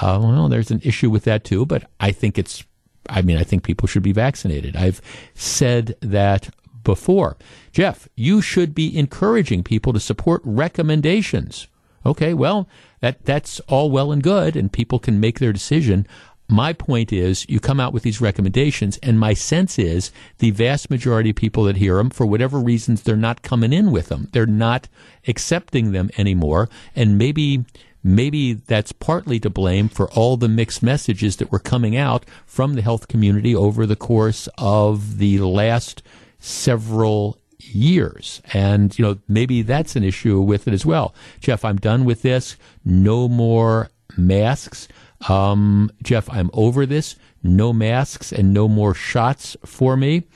Uh, well, there's an issue with that too, but I think it's I mean, I think people should be vaccinated. I've said that before. Jeff, you should be encouraging people to support recommendations. Okay, well, that that's all well and good, and people can make their decision. My point is, you come out with these recommendations, and my sense is the vast majority of people that hear them, for whatever reasons, they're not coming in with them. They're not accepting them anymore, and maybe maybe that's partly to blame for all the mixed messages that were coming out from the health community over the course of the last several years. And, you know, maybe that's an issue with it as well. Jeff, I'm done with this. No more masks. Um, Jeff, I'm over this. No masks and no more shots for me.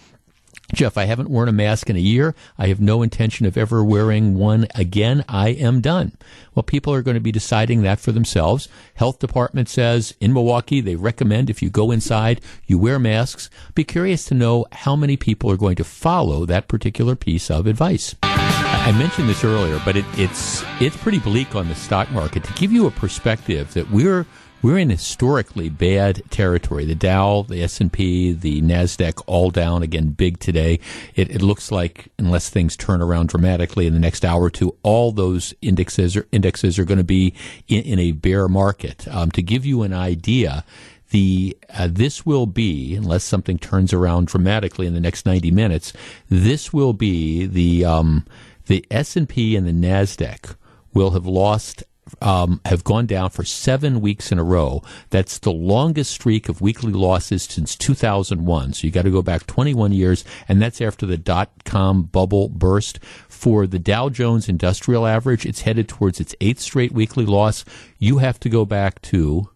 Jeff, I haven't worn a mask in a year. I have no intention of ever wearing one again. I am done. Well, people are going to be deciding that for themselves. Health department says in Milwaukee, they recommend if you go inside, you wear masks. Be curious to know how many people are going to follow that particular piece of advice. I mentioned this earlier, but it, it's it's pretty bleak on the stock market. To give you a perspective that we're we're in historically bad territory. The Dow, the S&P, the Nasdaq all down again big today. It, it, looks like unless things turn around dramatically in the next hour or two, all those indexes are, indexes are going to be in, in, a bear market. Um, to give you an idea, the uh, this will be unless something turns around dramatically in the next 90 minutes, this will be the um, the S&P and the Nasdaq will have lost um, have gone down for seven weeks in a row. That's the longest streak of weekly losses since 2001. So you got to go back 21 years, and that's after the dot com bubble burst. For the Dow Jones Industrial Average, it's headed towards its eighth straight weekly loss. You have to go back to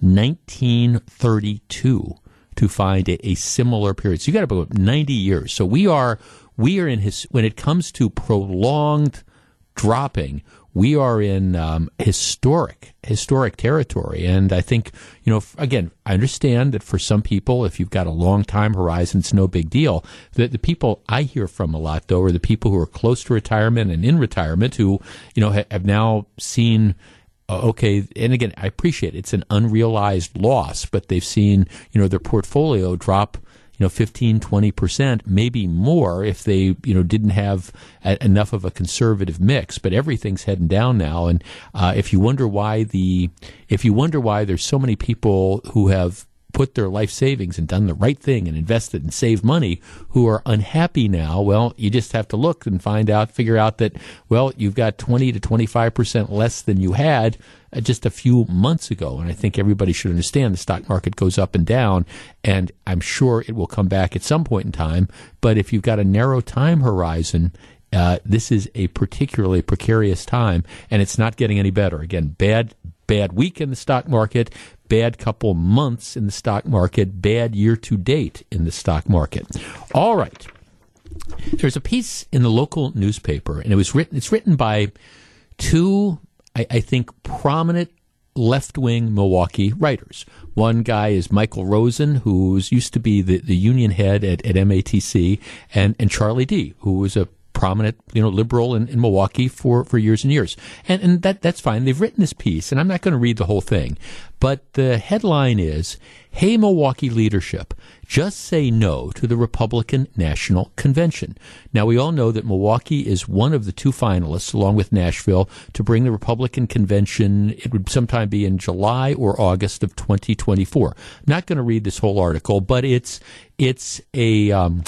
1932 to find a, a similar period. So you got to go 90 years. So we are we are in his when it comes to prolonged dropping we are in um, historic historic territory and i think you know again i understand that for some people if you've got a long time horizon it's no big deal That the people i hear from a lot though are the people who are close to retirement and in retirement who you know ha- have now seen uh, okay and again i appreciate it. it's an unrealized loss but they've seen you know their portfolio drop you know 15 20% maybe more if they you know didn't have a, enough of a conservative mix. But everything's heading down now. And uh, if you wonder why the if you wonder why there's so many people who have put their life savings and done the right thing and invested and saved money who are unhappy now, well, you just have to look and find out, figure out that, well, you've got 20 to 25% less than you had uh, just a few months ago. And I think everybody should understand the stock market goes up and down, and I'm sure it will come back at some point in time. But if you've got a narrow time horizon, uh, this is a particularly precarious time, and it's not getting any better. Again, bad bad week in the stock market, bad couple months in the stock market, bad year to date in the stock market. All right. There's a piece in the local newspaper, and it was written. It's written by two I, I think, prominent left wing Milwaukee writers. One guy is Michael Rosen, who's used to be the, the union head at, at MATC, and, and Charlie Dee, who was a prominent, you know, liberal in, in Milwaukee for, for years and years. And, and that, that's fine. They've written this piece, and I'm not going to read the whole thing, but the headline is, Hey, Milwaukee leadership, just say no to the Republican National Convention. Now, we all know that Milwaukee is one of the two finalists, along with Nashville, to bring the Republican Convention. It would sometime be in July or August of 2024. I'm not going to read this whole article, but it's, it's a, um,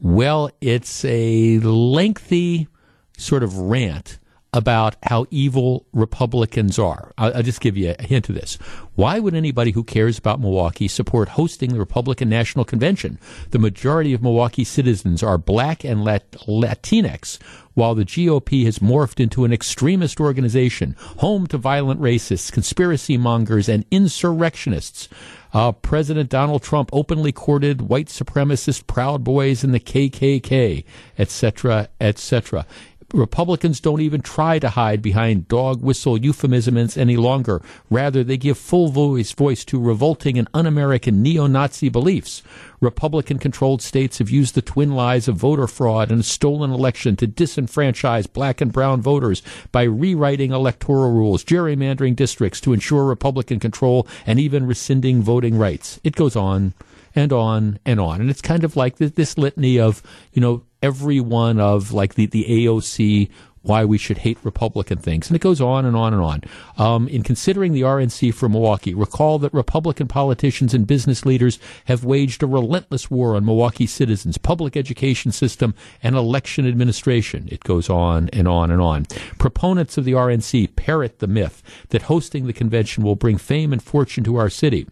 well, it's a lengthy sort of rant about how evil Republicans are. I'll, I'll, just give you a hint of this. Why would anybody who cares about Milwaukee support hosting the Republican National Convention? The majority of Milwaukee citizens are black and Lat- Latinx, while the GOP has morphed into an extremist organization, home to violent racists, conspiracy mongers, and insurrectionists. Uh, President Donald Trump openly courted white supremacist Proud Boys in the KKK, etc., etc. Republicans don't even try to hide behind dog whistle euphemisms any longer. Rather, they give full voice, voice to revolting and un-American neo-Nazi beliefs. Republican controlled states have used the twin lies of voter fraud and a stolen election to disenfranchise black and brown voters by rewriting electoral rules, gerrymandering districts to ensure Republican control, and even rescinding voting rights. It goes on and on and on. And it's kind of like this litany of, you know, every one of like the, the AOC why we should hate Republican things. And it goes on and on and on. Um, in considering the RNC for Milwaukee, recall that Republican politicians and business leaders have waged a relentless war on Milwaukee citizens, public education system, and election administration. It goes on and on and on. Proponents of the RNC parrot the myth that hosting the convention will bring fame and fortune to our city.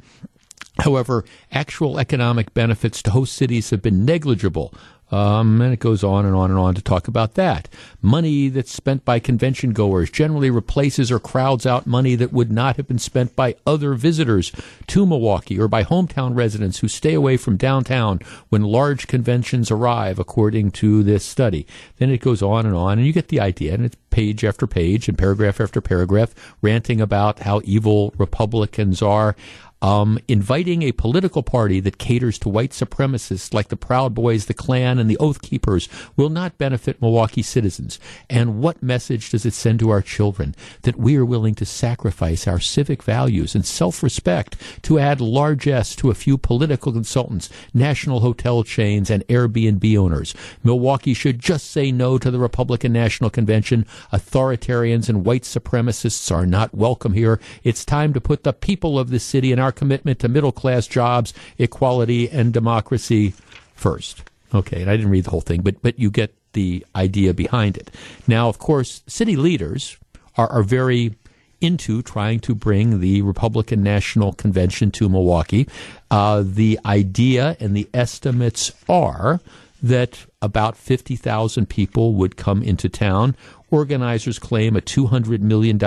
However, actual economic benefits to host cities have been negligible. Um, and it goes on and on and on to talk about that. Money that's spent by convention goers generally replaces or crowds out money that would not have been spent by other visitors to Milwaukee or by hometown residents who stay away from downtown when large conventions arrive, according to this study. Then it goes on and on, and you get the idea, and it's page after page and paragraph after paragraph ranting about how evil Republicans are um, inviting a political party that caters to white supremacists like the Proud Boys, the Klan, and the Oath Keepers will not benefit Milwaukee citizens. And what message does it send to our children that we are willing to sacrifice our civic values and self-respect to add largesse to a few political consultants, national hotel chains, and Airbnb owners? Milwaukee should just say no to the Republican National Convention. Authoritarians and white supremacists are not welcome here. It's time to put the people of the city and our commitment to middle class jobs, equality, and democracy first. Okay, and I didn't read the whole thing, but but you get the idea behind it. Now, of course, city leaders are, are very into trying to bring the Republican National Convention to Milwaukee. Uh, the idea and the estimates are that about 50,000 people would come into town. Organizers claim a $200 million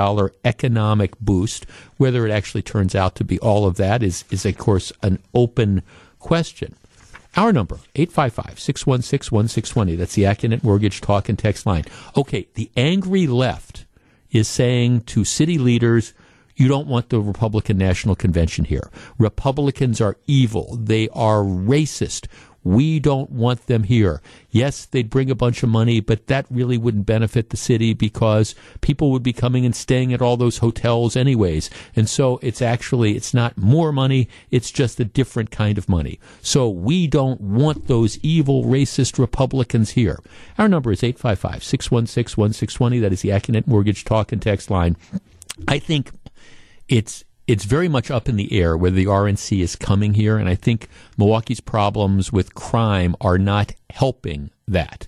economic boost. Whether it actually turns out to be all of that is, is of course, an open question. Our number, 855-616-1620. That's the Accunet Mortgage Talk and Text line. Okay, the angry left is saying to city leaders, you don't want the Republican National Convention here. Republicans are evil. They are racist. We don't want them here. Yes, they'd bring a bunch of money, but that really wouldn't benefit the city because people would be coming and staying at all those hotels anyways. And so it's actually, it's not more money. It's just a different kind of money. So we don't want those evil racist Republicans here. Our number is 855-616-1620. That is the Accunet Mortgage Talk and Text line. I think it's it's very much up in the air whether the RNC is coming here, and I think Milwaukee's problems with crime are not helping that.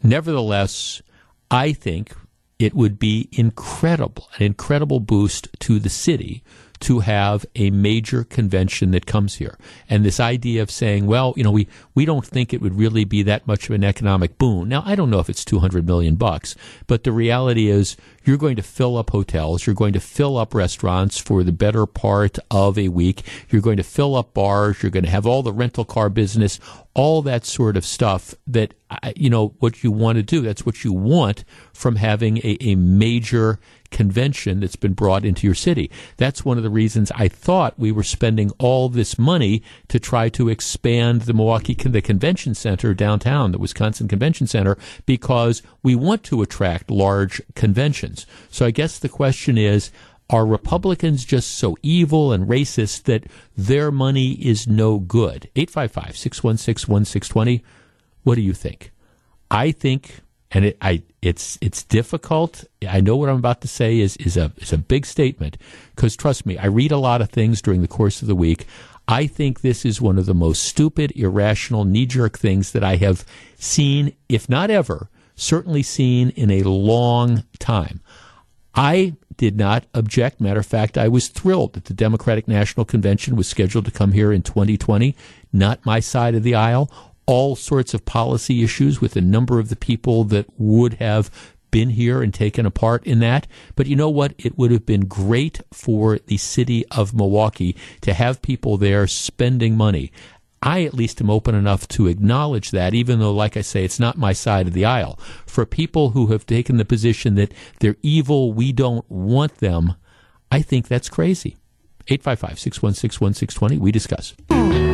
Nevertheless, I think it would be incredible, an incredible boost to the city to have a major convention that comes here. And this idea of saying, well, you know, we, we don't think it would really be that much of an economic boon. Now, I don't know if it's 200 million bucks, but the reality is you're going to fill up hotels. You're going to fill up restaurants for the better part of a week. You're going to fill up bars. You're going to have all the rental car business, all that sort of stuff that, uh, you know, what you want to do. That's what you want from having a, a major convention that's been brought into your city. That's one of the reasons I thought we were spending all this money to try to expand the Milwaukee the convention center downtown, the Wisconsin Convention Center, because we want to attract large conventions. So I guess the question is are Republicans just so evil and racist that their money is no good? 855 616 1620. What do you think? I think, and it, I, it's it's difficult. I know what I'm about to say is is a is a big statement because trust me, I read a lot of things during the course of the week. I think this is one of the most stupid, irrational, knee jerk things that I have seen, if not ever, certainly seen in a long time. I did not object. Matter of fact, I was thrilled that the Democratic National Convention was scheduled to come here in 2020, not my side of the aisle. All sorts of policy issues with a number of the people that would have been here and taken a part in that. But you know what? It would have been great for the city of Milwaukee to have people there spending money. I at least am open enough to acknowledge that, even though, like I say, it's not my side of the aisle. For people who have taken the position that they're evil, we don't want them, I think that's crazy. 855 616 1620, we discuss.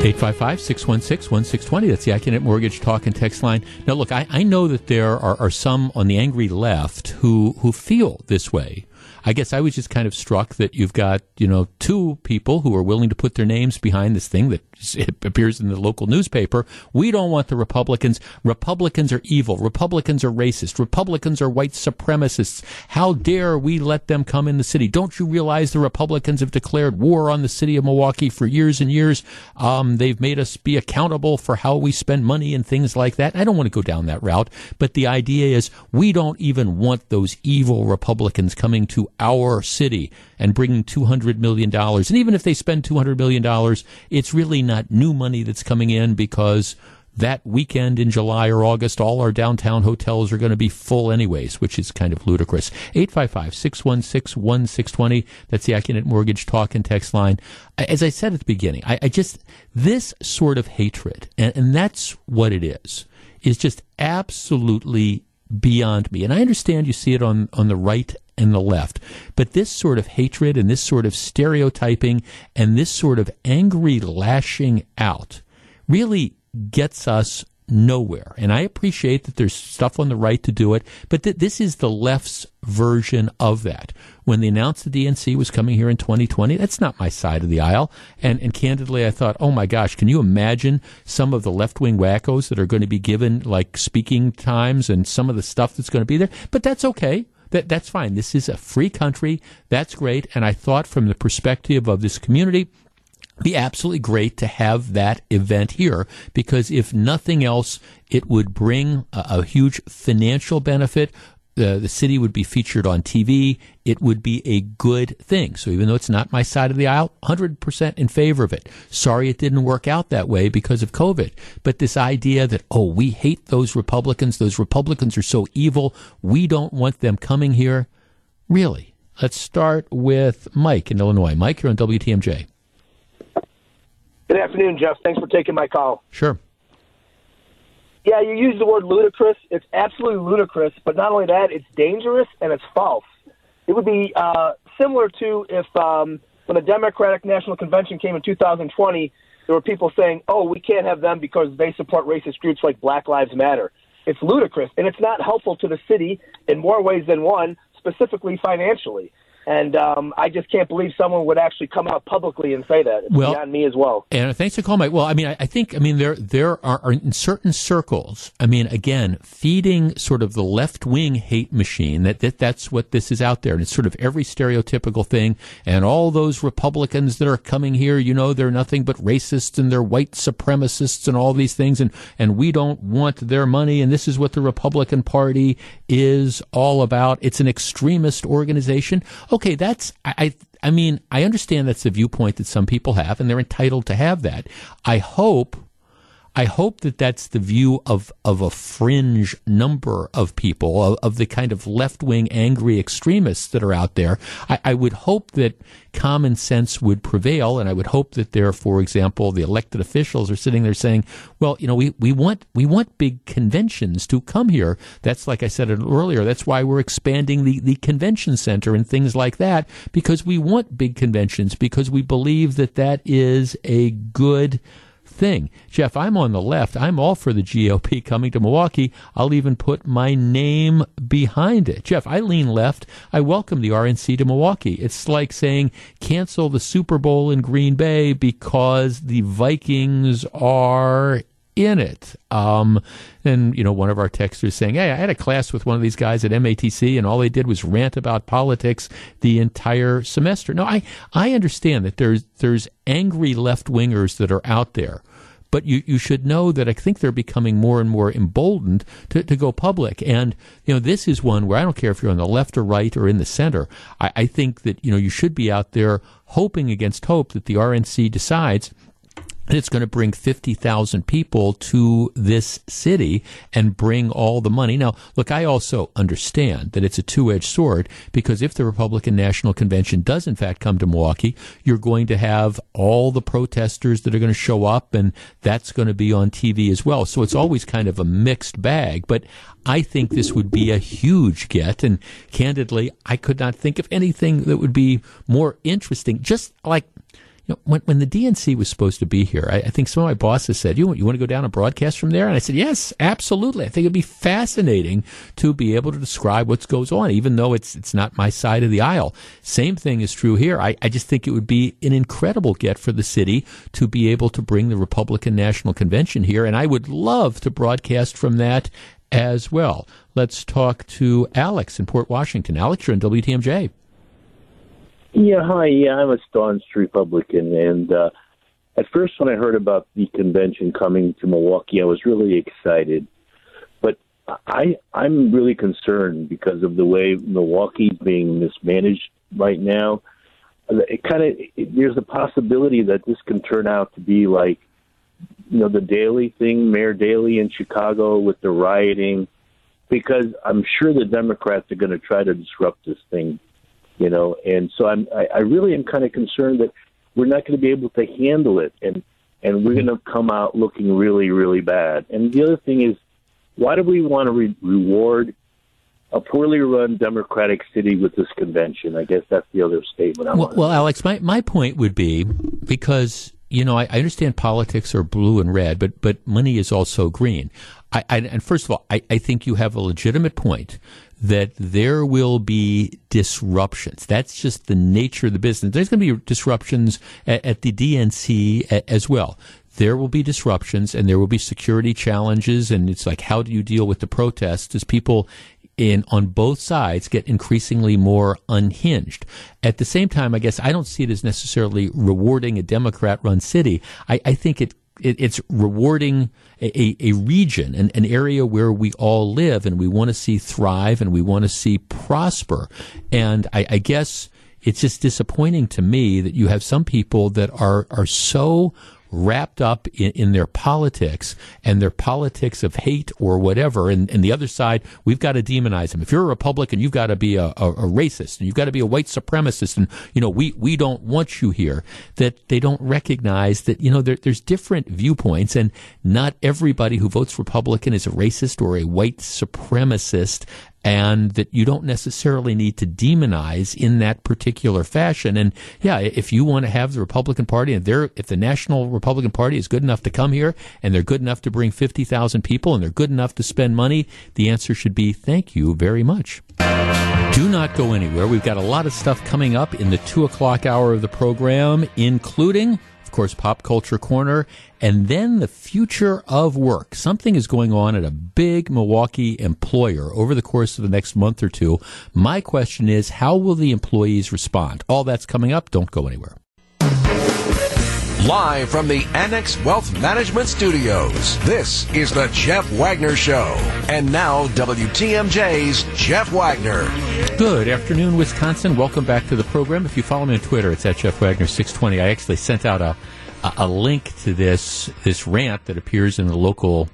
855 616 1620. That's the Accunet Mortgage Talk and Text line. Now, look, I, I know that there are, are some on the angry left who, who feel this way I guess I was just kind of struck that you've got, you know, two people who are willing to put their names behind this thing that <laughs> appears in the local newspaper. We don't want the Republicans. Republicans are evil. Republicans are racist. Republicans are white supremacists. How dare we let them come in the city? Don't you realize the Republicans have declared war on the city of Milwaukee for years and years? Um, they've made us be accountable for how we spend money and things like that. I don't want to go down that route, but the idea is we don't even want those evil Republicans coming to our city and bringing $200 million. And even if they spend $200 million, it's really not new money that's coming in because that weekend in July or August, all our downtown hotels are going to be full anyways, which is kind of ludicrous. 855-616-1620. That's the Accunet Mortgage talk and text line. As I said at the beginning, I, I just, this sort of hatred, and, and that's what it is, is just absolutely beyond me. And I understand you see it on, on the right and the left. But this sort of hatred and this sort of stereotyping and this sort of angry lashing out really gets us nowhere. And I appreciate that there's stuff on the right to do it, but th- this is the left's version of that. When they announced the DNC was coming here in 2020, that's not my side of the aisle. And, and candidly, I thought, oh my gosh, can you imagine some of the left wing wackos that are going to be given like speaking times and some of the stuff that's going to be there? But that's okay. That, that's fine. This is a free country. That's great. And I thought from the perspective of this community, be absolutely great to have that event here because if nothing else, it would bring a, a huge financial benefit the, the city would be featured on TV. It would be a good thing. So even though it's not my side of the aisle, 100% in favor of it. Sorry it didn't work out that way because of COVID. But this idea that, oh, we hate those Republicans. Those Republicans are so evil. We don't want them coming here. Really? Let's start with Mike in Illinois. Mike, you're on WTMJ. Good afternoon, Jeff. Thanks for taking my call. Sure. Yeah, you use the word ludicrous. It's absolutely ludicrous, but not only that, it's dangerous and it's false. It would be uh, similar to if um, when the Democratic National Convention came in 2020, there were people saying, "Oh, we can't have them because they support racist groups like Black Lives Matter." It's ludicrous, and it's not helpful to the city in more ways than one, specifically financially. And um, I just can't believe someone would actually come out publicly and say that. It's well, beyond me as well. And thanks for calling, Mike. Well, I mean, I, I think, I mean, there there are, are, in certain circles. I mean, again, feeding sort of the left wing hate machine. That, that that's what this is out there, and it's sort of every stereotypical thing. And all those Republicans that are coming here, you know, they're nothing but racists and they're white supremacists and all these things, and and we don't want their money. And this is what the Republican Party is all about. It's an extremist organization. Okay, okay, that's I I mean, I understand that's the viewpoint that some people have and they're entitled to have that. I hope I hope that that's the view of, of a fringe number of people, of, of the kind of left wing angry extremists that are out there. I, I, would hope that common sense would prevail, and I would hope that there, for example, the elected officials are sitting there saying, well, you know, we, we want we want big conventions to come here. That's like I said earlier, that's why we're expanding the, the convention center and things like that, because we want big conventions, because we believe that that is a good thing. Jeff, I'm on the left. I'm all for the GOP coming to Milwaukee. I'll even put my name behind it. Jeff, I lean left. I welcome the RNC to Milwaukee. It's like saying cancel the Super Bowl in Green Bay because the Vikings are in it. Um, and, you know, one of our texters saying, Hey, I had a class with one of these guys at MATC and all they did was rant about politics the entire semester. No, I, I understand that there's, there's angry left wingers that are out there but you, you should know that I think they're becoming more and more emboldened to, to go public. And, you know, this is one where I don't care if you're on the left or right or in the center. I, I think that, you know, you should be out there hoping against hope that the RNC decides it's going to bring 50,000 people to this city and bring all the money. Now, look, I also understand that it's a two edged sword because if the Republican National Convention does in fact come to Milwaukee, you're going to have all the protesters that are going to show up and that's going to be on TV as well. So it's always kind of a mixed bag, but I think this would be a huge get. And candidly, I could not think of anything that would be more interesting. Just like know, when, when the DNC was supposed to be here, I, I, think some of my bosses said, you, you want to go down and broadcast from there? And I said, yes, absolutely. I think it'd be fascinating to be able to describe what goes on, even though it's, it's not my side of the aisle. Same thing is true here. I, I just think it would be an incredible get for the city to be able to bring the Republican National Convention here. And I would love to broadcast from that as well. Let's talk to Alex in Port Washington. Alex, you're on WTMJ. Yeah, hi. Yeah, I'm a staunch Republican, and uh, at first, when I heard about the convention coming to Milwaukee, I was really excited. But I, I'm really concerned because of the way Milwaukee's being mismanaged right now. It kind of there's a possibility that this can turn out to be like, you know, the Daley thing, Mayor Daley in Chicago with the rioting, because I'm sure the Democrats are going to try to disrupt this thing you know. And so I'm, I, I really am kind of concerned that we're not going to be able to handle it, and and we're going to come out looking really, really bad. And the other thing is, why do we want to re- reward a poorly run Democratic city with this convention? I guess that's the other statement. I well, well Alex, my my point would be because you know I, I understand politics are blue and red, but but money is also green. I, I, and first of all, I, I think you have a legitimate point that there will be disruptions. That's just the nature of the business. There's going to be disruptions at, at the DNC as well. There will be disruptions and there will be security challenges. And it's like, how do you deal with the protests as people in on both sides get increasingly more unhinged. At the same time, I guess I don't see it as necessarily rewarding a Democrat run city. I, I think it it, it's rewarding a, a region, an, an area where we all live and we want to see thrive and we want to see prosper. And I, I guess it's just disappointing to me that you have some people that are, are so wrapped up in, in, their politics and their politics of hate or whatever. And, and the other side, we've got to demonize them. If you're a Republican, you've got to be a, a, a racist and you've got to be a white supremacist. And, you know, we, we don't want you here. That they don't recognize that, you know, there, there's different viewpoints and not everybody who votes Republican is a racist or a white supremacist and that you don't necessarily need to demonize in that particular fashion. And yeah, if you want to have the Republican Party and they're, if the National Republican Party is good enough to come here and they're good enough to bring 50,000 people and they're good enough to spend money, the answer should be thank you very much. Do not go anywhere. We've got a lot of stuff coming up in the two o'clock hour of the program, including of course, Pop Culture Corner, and then the future of work. Something is going on at a big Milwaukee employer over the course of the next month or two. My question is, how will the employees respond? All that's coming up. Don't go anywhere. Live from the Annex Wealth Management Studios, this is the Jeff Wagner Show. And now, WTMJ's Jeff Wagner. Good afternoon, Wisconsin. Welcome back to the program. If you follow me on Twitter, it's at Jeff Wagner 620. I actually sent out a a, link to this this rant that appears in the local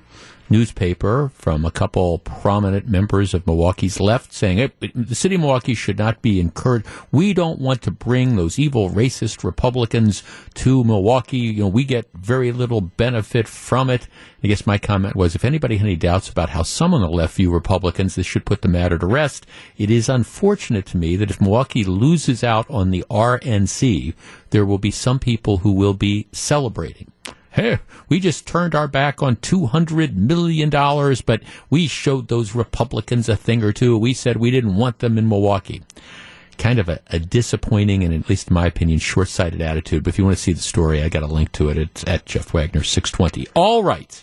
newspaper from a couple prominent members of Milwaukee's left saying hey, the city of Milwaukee should not be encouraged. We don't want to bring those evil racist Republicans to Milwaukee. You know, we get very little benefit from it. I guess my comment was if anybody had any doubts about how some on the left view Republicans, this should put the matter to rest. It is unfortunate to me that if Milwaukee loses out on the RNC, there will be some people who will be celebrating hey, we just turned our back on $200 million, but we showed those Republicans a thing or two. We said we didn't want them in Milwaukee. Kind of a, a disappointing and, at least in my opinion, short sighted attitude. But if you want to see the story, I got a link to it. It's at Jeff Wagner 620. All right.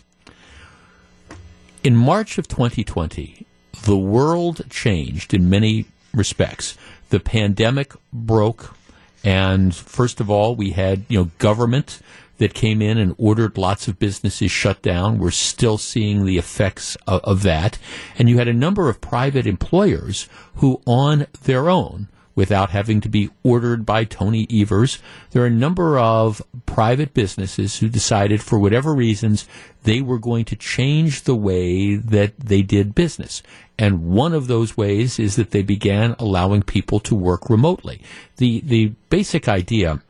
In March of 2020, the world changed in many respects. The pandemic broke, and first of all, we had you know government that came in and ordered lots of businesses shut down. We're still seeing the effects of, of that. And you had a number of private employers who, on their own, without having to be ordered by Tony Evers. There are a number of private businesses who decided, for whatever reasons, they were going to change the way that they did business. And one of those ways is that they began allowing people to work remotely. The, the basic idea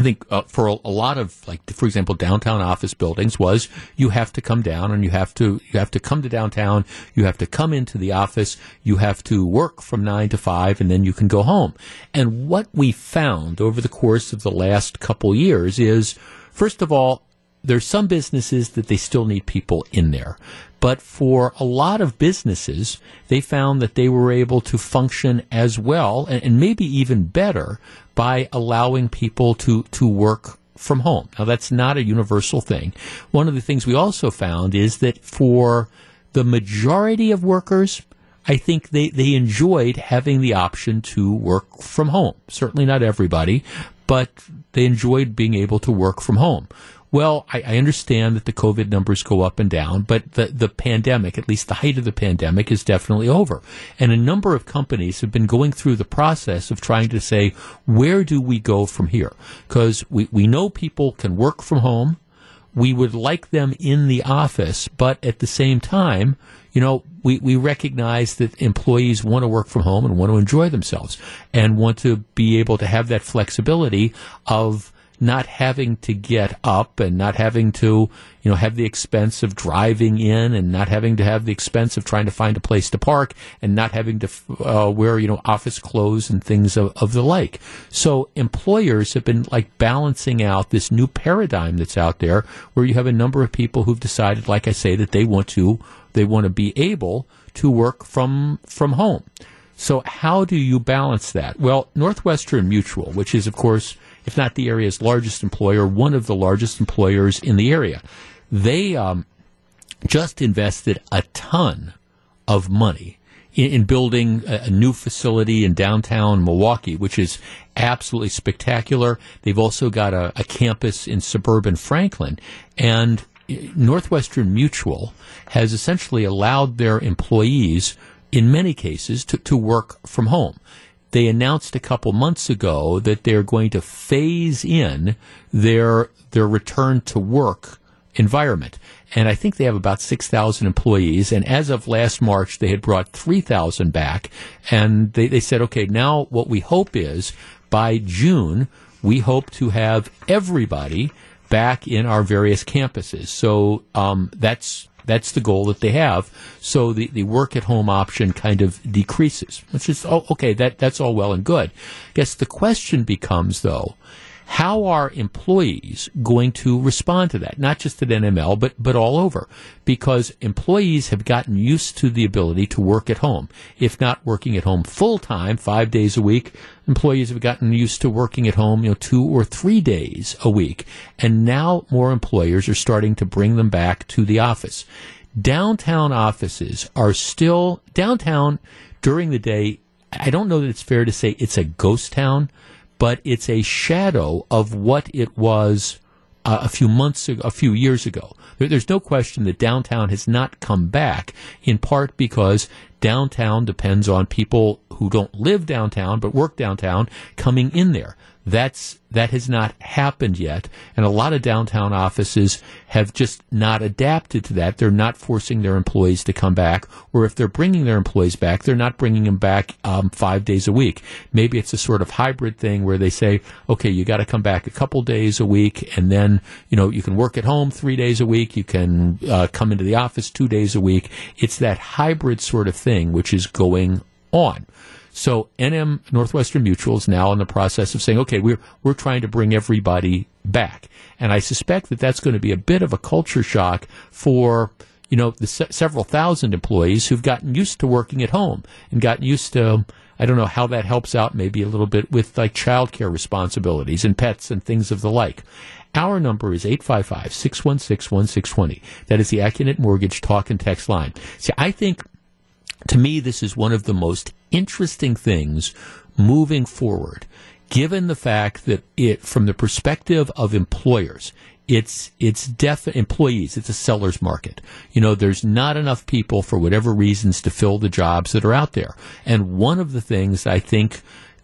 I think uh, for a, a, lot of like, for example, downtown office buildings was you have to come down and you have to you have to come to downtown. You have to come into the office. You have to work from nine to five, and then you can go home. And what we found over the course of the last couple years is, first of all, there's some businesses that they still need people in there. But for a lot of businesses, they found that they were able to function as well and, and maybe even better by allowing people to, to work from home. Now, that's not a universal thing. One of the things we also found is that for the majority of workers, I think they, they enjoyed having the option to work from home. Certainly not everybody, but they enjoyed being able to work from home. Well, I, I, understand that the COVID numbers go up and down, but the, the pandemic, at least the height of the pandemic, is definitely over. And a number of companies have been going through the process of trying to say, where do we go from here? Because we, we know people can work from home. We would like them in the office, but at the same time, you know, we, we recognize that employees want to work from home and want to enjoy themselves and want to be able to have that flexibility of not having to get up and not having to, you know, have the expense of driving in and not having to have the expense of trying to find a place to park and not having to uh, wear, you know, office clothes and things of, of the like. So employers have been like balancing out this new paradigm that's out there where you have a number of people who've decided, like I say, that they want to, they want to be able to work from, from home. So how do you balance that? Well, Northwestern Mutual, which is of course if not the area's largest employer, one of the largest employers in the area. They um, just invested a ton of money in, in building a, a, new facility in downtown Milwaukee, which is absolutely spectacular. They've also got a, a campus in suburban Franklin. And Northwestern Mutual has essentially allowed their employees, in many cases, to, to work from home they announced a couple months ago that they're going to phase in their their return to work environment. And I think they have about 6,000 employees. And as of last March, they had brought 3,000 back. And they, they said, okay, now what we hope is by June, we hope to have everybody back in our various campuses. So um, that's that's the goal that they have. So the, the work at home option kind of decreases, which is, oh, okay, that, that's all well and good. I guess the question becomes, though, how are employees going to respond to that? Not just at NML, but, but all over. Because employees have gotten used to the ability to work at home. If not working at home full time, five days a week, employees have gotten used to working at home, you know, two or three days a week. And now more employers are starting to bring them back to the office. Downtown offices are still downtown during the day. I don't know that it's fair to say it's a ghost town but it's a shadow of what it was uh, a few months ago, a few years ago. There, there's no question that downtown has not come back, in part because downtown depends on people who don't live downtown but work downtown coming in there. That's that has not happened yet, and a lot of downtown offices have just not adapted to that. They're not forcing their employees to come back, or if they're bringing their employees back, they're not bringing them back um, five days a week. Maybe it's a sort of hybrid thing where they say, okay, you got to come back a couple days a week, and then you know you can work at home three days a week, you can uh, come into the office two days a week. It's that hybrid sort of thing which is going on. So NM Northwestern Mutual is now in the process of saying, okay, we're we're trying to bring everybody back, and I suspect that that's going to be a bit of a culture shock for you know the se- several thousand employees who've gotten used to working at home and gotten used to. I don't know how that helps out maybe a little bit with like childcare responsibilities and pets and things of the like. Our number is 855-616-1620. That is the Accunet Mortgage talk and text line. See, I think to me, this is one of the most interesting things moving forward, given the fact that it, from the perspective of employers, it's it's def employees. It's a seller's market. You know, there's not enough people for whatever reasons to fill the jobs that are out there. And one of the things I think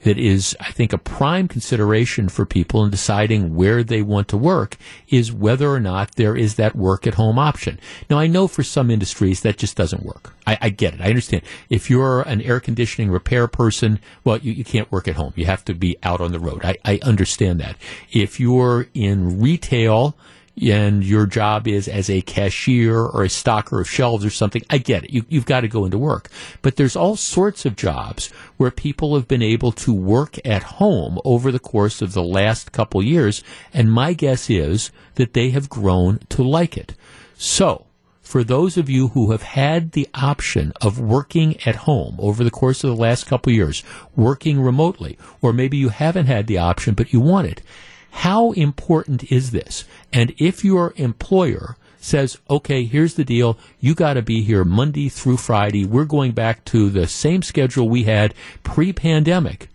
that is, I think, a prime consideration for people in deciding where they want to work is whether or not there is that work at home option. Now, I know for some industries that just doesn't work. I, I get it. I understand. If you're an air conditioning repair person, well, you, you can't work at home. You have to be out on the road. I, I understand that. If you're in retail, and your job is as a cashier or a stocker of shelves or something, I get it. You, you've got to go into work. But there's all sorts of jobs where people have been able to work at home over the course of the last couple years, and my guess is that they have grown to like it. So, for those of you who have had the option of working at home over the course of the last couple years, working remotely, or maybe you haven't had the option but you want it, how important is this? And if your employer says, okay, here's the deal. You got to be here Monday through Friday. We're going back to the same schedule we had pre pandemic.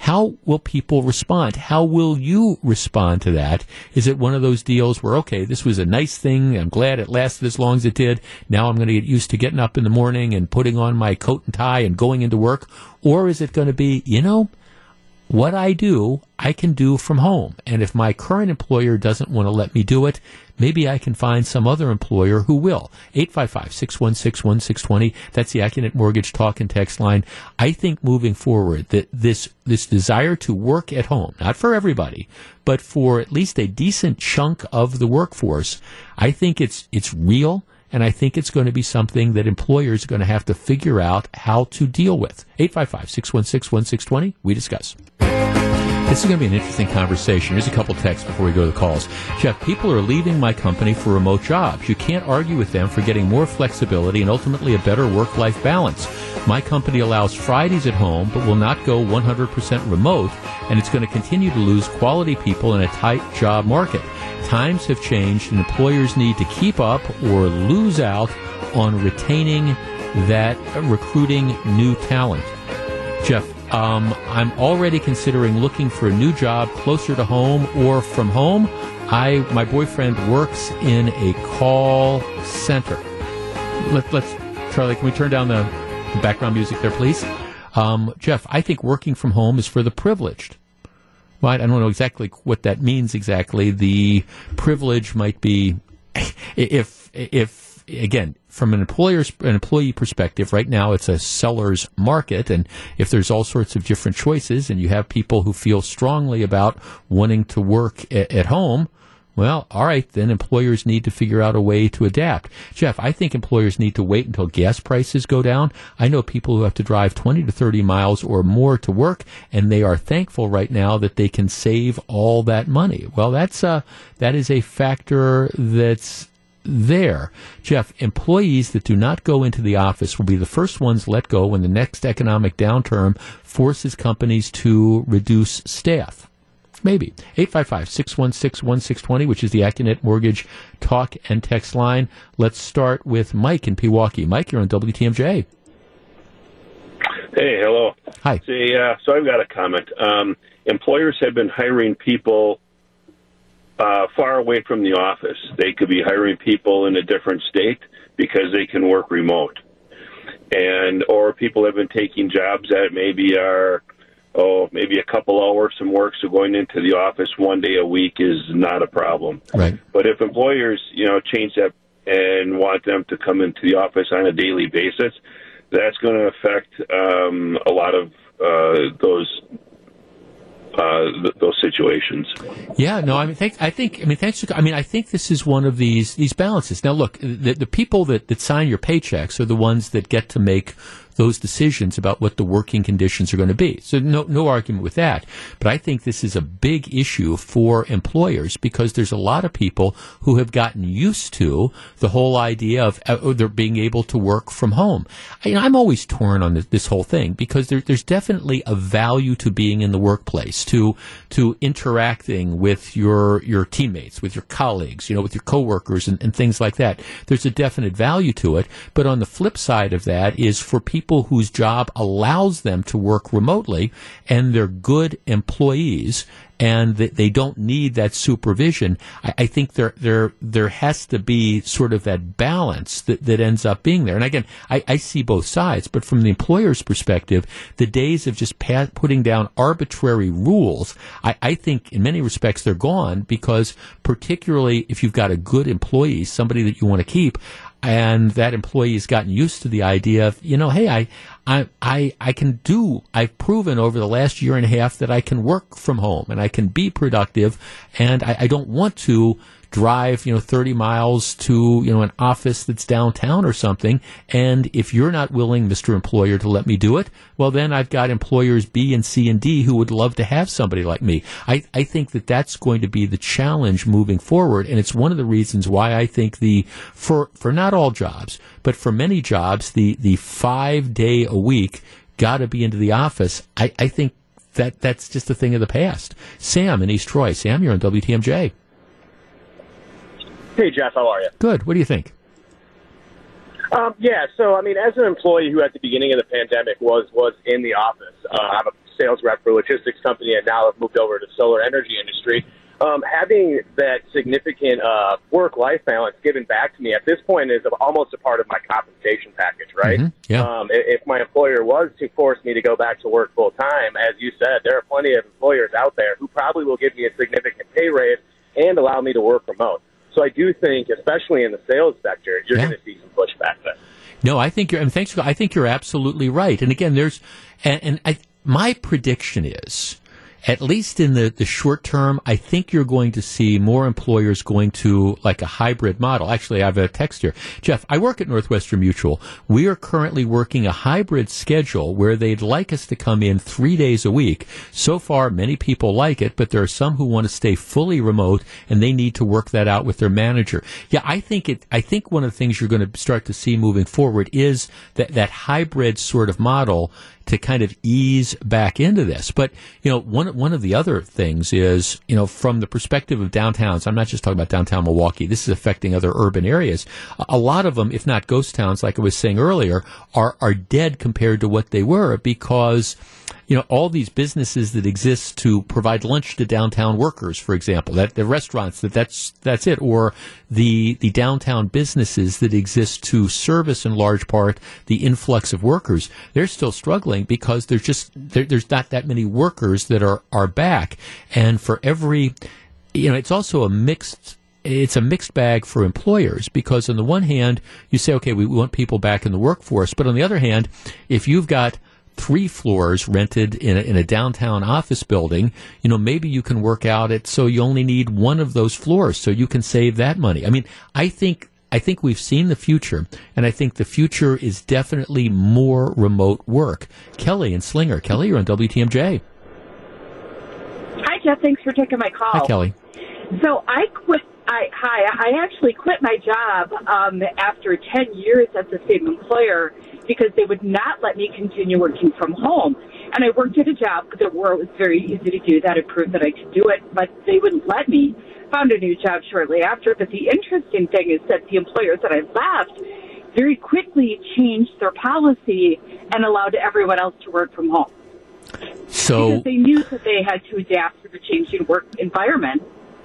How will people respond? How will you respond to that? Is it one of those deals where, okay, this was a nice thing. I'm glad it lasted as long as it did. Now I'm going to get used to getting up in the morning and putting on my coat and tie and going into work. Or is it going to be, you know, what I do, I can do from home. And if my current employer doesn't want to let me do it, maybe I can find some other employer who will. 855-616-1620. That's the Accunet Mortgage talk and text line. I think moving forward that this, this desire to work at home, not for everybody, but for at least a decent chunk of the workforce, I think it's, it's real. And I think it's going to be something that employers are going to have to figure out how to deal with. 855 616 1620. We discuss. This is going to be an interesting conversation. Here's a couple texts before we go to the calls. Jeff, people are leaving my company for remote jobs. You can't argue with them for getting more flexibility and ultimately a better work life balance. My company allows Fridays at home, but will not go 100% remote, and it's going to continue to lose quality people in a tight job market. Times have changed, and employers need to keep up or lose out on retaining that uh, recruiting new talent. Jeff, um, I'm already considering looking for a new job closer to home or from home. I my boyfriend works in a call center. Let, us Charlie, can we turn down the, the background music there, please? Um, Jeff, I think working from home is for the privileged. Well, I don't know exactly what that means exactly. The privilege might be <laughs> if if again from an employer's an employee perspective, right now it's a seller's market, and if there's all sorts of different choices, and you have people who feel strongly about wanting to work a- at home, well, all right, then employers need to figure out a way to adapt. Jeff, I think employers need to wait until gas prices go down. I know people who have to drive 20 to 30 miles or more to work, and they are thankful right now that they can save all that money. Well, that's a, that is a factor that's there. Jeff, employees that do not go into the office will be the first ones let go when the next economic downturn forces companies to reduce staff. Maybe. 855-616-1620, which is the Accunet Mortgage talk and text line. Let's start with Mike in Pewaukee. Mike, you're on WTMJ. Hey, hello. Hi. See, uh, so I've got a comment. Um, employers have been hiring people uh, far away from the office. They could be hiring people in a different state because they can work remote, and or people have been taking jobs that maybe are oh, maybe a couple hours some work, so going into the office one day a week is not a problem. Right. But if employers, you know, change that and want them to come into the office on a daily basis, that's going to affect um, a lot of uh, those uh, th- those situations. Yeah, no, I mean, thank, I think, I mean, thanks. To, I mean, I think this is one of these these balances. Now, look, the, the people that, that sign your paychecks are the ones that get to make those decisions about what the working conditions are going to be. So no, no argument with that. But I think this is a big issue for employers because there's a lot of people who have gotten used to the whole idea of uh, they're being able to work from home. I, am always torn on this, this whole thing because there, there's definitely a value to being in the workplace, to to interacting with your your teammates, with your colleagues, you know, with your coworkers and, and things like that. There's a definite value to it. But on the flip side of that is for people people whose job allows them to work remotely and they're good employees and they don't need that supervision. I, think there there there has to be sort of that balance that, that ends up being there. And again, I, I see both sides, but from the employer's perspective, the days of just putting down arbitrary rules, I, I think in many respects they're gone because particularly if you've got a good employee, somebody that you want to keep, and that employee has gotten used to the idea of, you know, hey, I, I, I, I can do, I've proven over the last year and a half that I can work from home and I can be productive and I, I don't want to drive, you know, 30 miles to, you know, an office that's downtown or something. And if you're not willing, Mr. Employer, to let me do it, well, then I've got employers B and C and D who would love to have somebody like me. I, I think that that's going to be the challenge moving forward. And it's one of the reasons why I think the, for, for not all jobs, but for many jobs, the, the five day a week got to be into the office. I, I think that that's just a thing of the past. Sam in East Troy. Sam, you're on WTMJ. Hey, Jeff, how are you? Good. What do you think? Um, yeah, so I mean, as an employee who at the beginning of the pandemic was was in the office, uh, I'm a sales rep for a logistics company, and now I've moved over to the solar energy industry. Um, having that significant uh, work life balance given back to me at this point is almost a part of my compensation package, right? Mm-hmm. Yeah. Um, if my employer was to force me to go back to work full time, as you said, there are plenty of employers out there who probably will give me a significant pay raise and allow me to work remote. So I do think, especially in the sales sector, you're yeah. going to see some pushback there. No, I think you're. Thanks. For, I think you're absolutely right. And again, there's, and, and I, my prediction is at least in the, the short term, I think you're going to see more employers going to like a hybrid model. Actually, I have a text here. Jeff, I work at Northwestern Mutual. We are currently working a hybrid schedule where they'd like us to come in three days a week. So far, many people like it, but there are some who want to stay fully remote and they need to work that out with their manager. Yeah, I think it, I think one of the things you're going to start to see moving forward is that, that hybrid sort of model to kind of ease back into this. But you know, one one of the other things is you know from the perspective of downtowns. I'm not just talking about downtown Milwaukee. This is affecting other urban areas. A lot of them, if not ghost towns, like I was saying earlier, are are dead compared to what they were because you know, all these businesses that exist to provide lunch to downtown workers, for example, that the restaurants that that's that's it, or the the downtown businesses that exist to service in large part the influx of workers, they're still struggling because there's just there, there's not that many workers that are are back, and for every, you know, it's also a mixed it's a mixed bag for employers because on the one hand you say okay we want people back in the workforce. But on the other hand if you've got three floors rented in a, in a downtown office building, you know, maybe you can work out it so you only need one of those floors so you can save that money. I mean, I think I think we've seen the future, and I think the future is definitely more remote work. Kelly and Slinger. Kelly, you're on WTMJ. Hi, Jeff. Thanks for taking my call. Hi, Kelly. So I quit. I hi. I actually quit my job um, after ten years at the same employer because they would not let me continue working from home. And I worked at a job that where it was very easy to do that. It proved that I could do it, but they wouldn't let me. Found a new job shortly after. But the interesting thing is that the employers that I left very quickly changed their policy and allowed everyone else to work from home. So because they knew that they had to adapt to the changing work environment.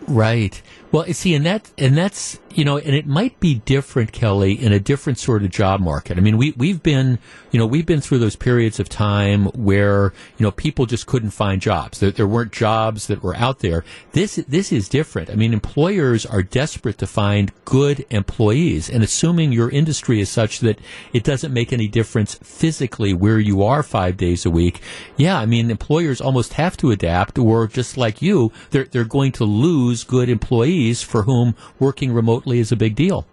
Right. Well, see, and that and that's you know, and it might be different, Kelly, in a different sort of job market. I mean, we we've been you know we've been through those periods of time where you know people just couldn't find jobs. There, there weren't jobs that were out there. This this is different. I mean, employers are desperate to find good employees, and assuming your industry is such that it doesn't make any difference physically where you are five days a week. Yeah, I mean, employers almost have to adapt, or just like you, they're they're going to lose good employees for whom working remotely is a big deal.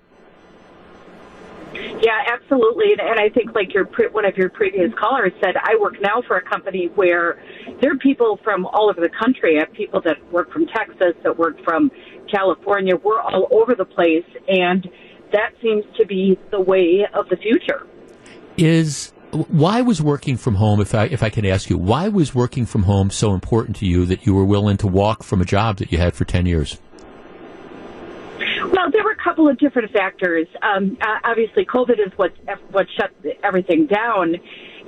Yeah, absolutely. And, and I think, like your pre- one of your previous callers said, I work now for a company where there are people from all over the country. I have people that work from Texas, that work from California. We're all over the place, and that seems to be the way of the future. Is why was working from home? If I if I can ask you, why was working from home so important to you that you were willing to walk from a job that you had for ten years? Well, there were a couple of different factors. Um, obviously, COVID is what what shut everything down,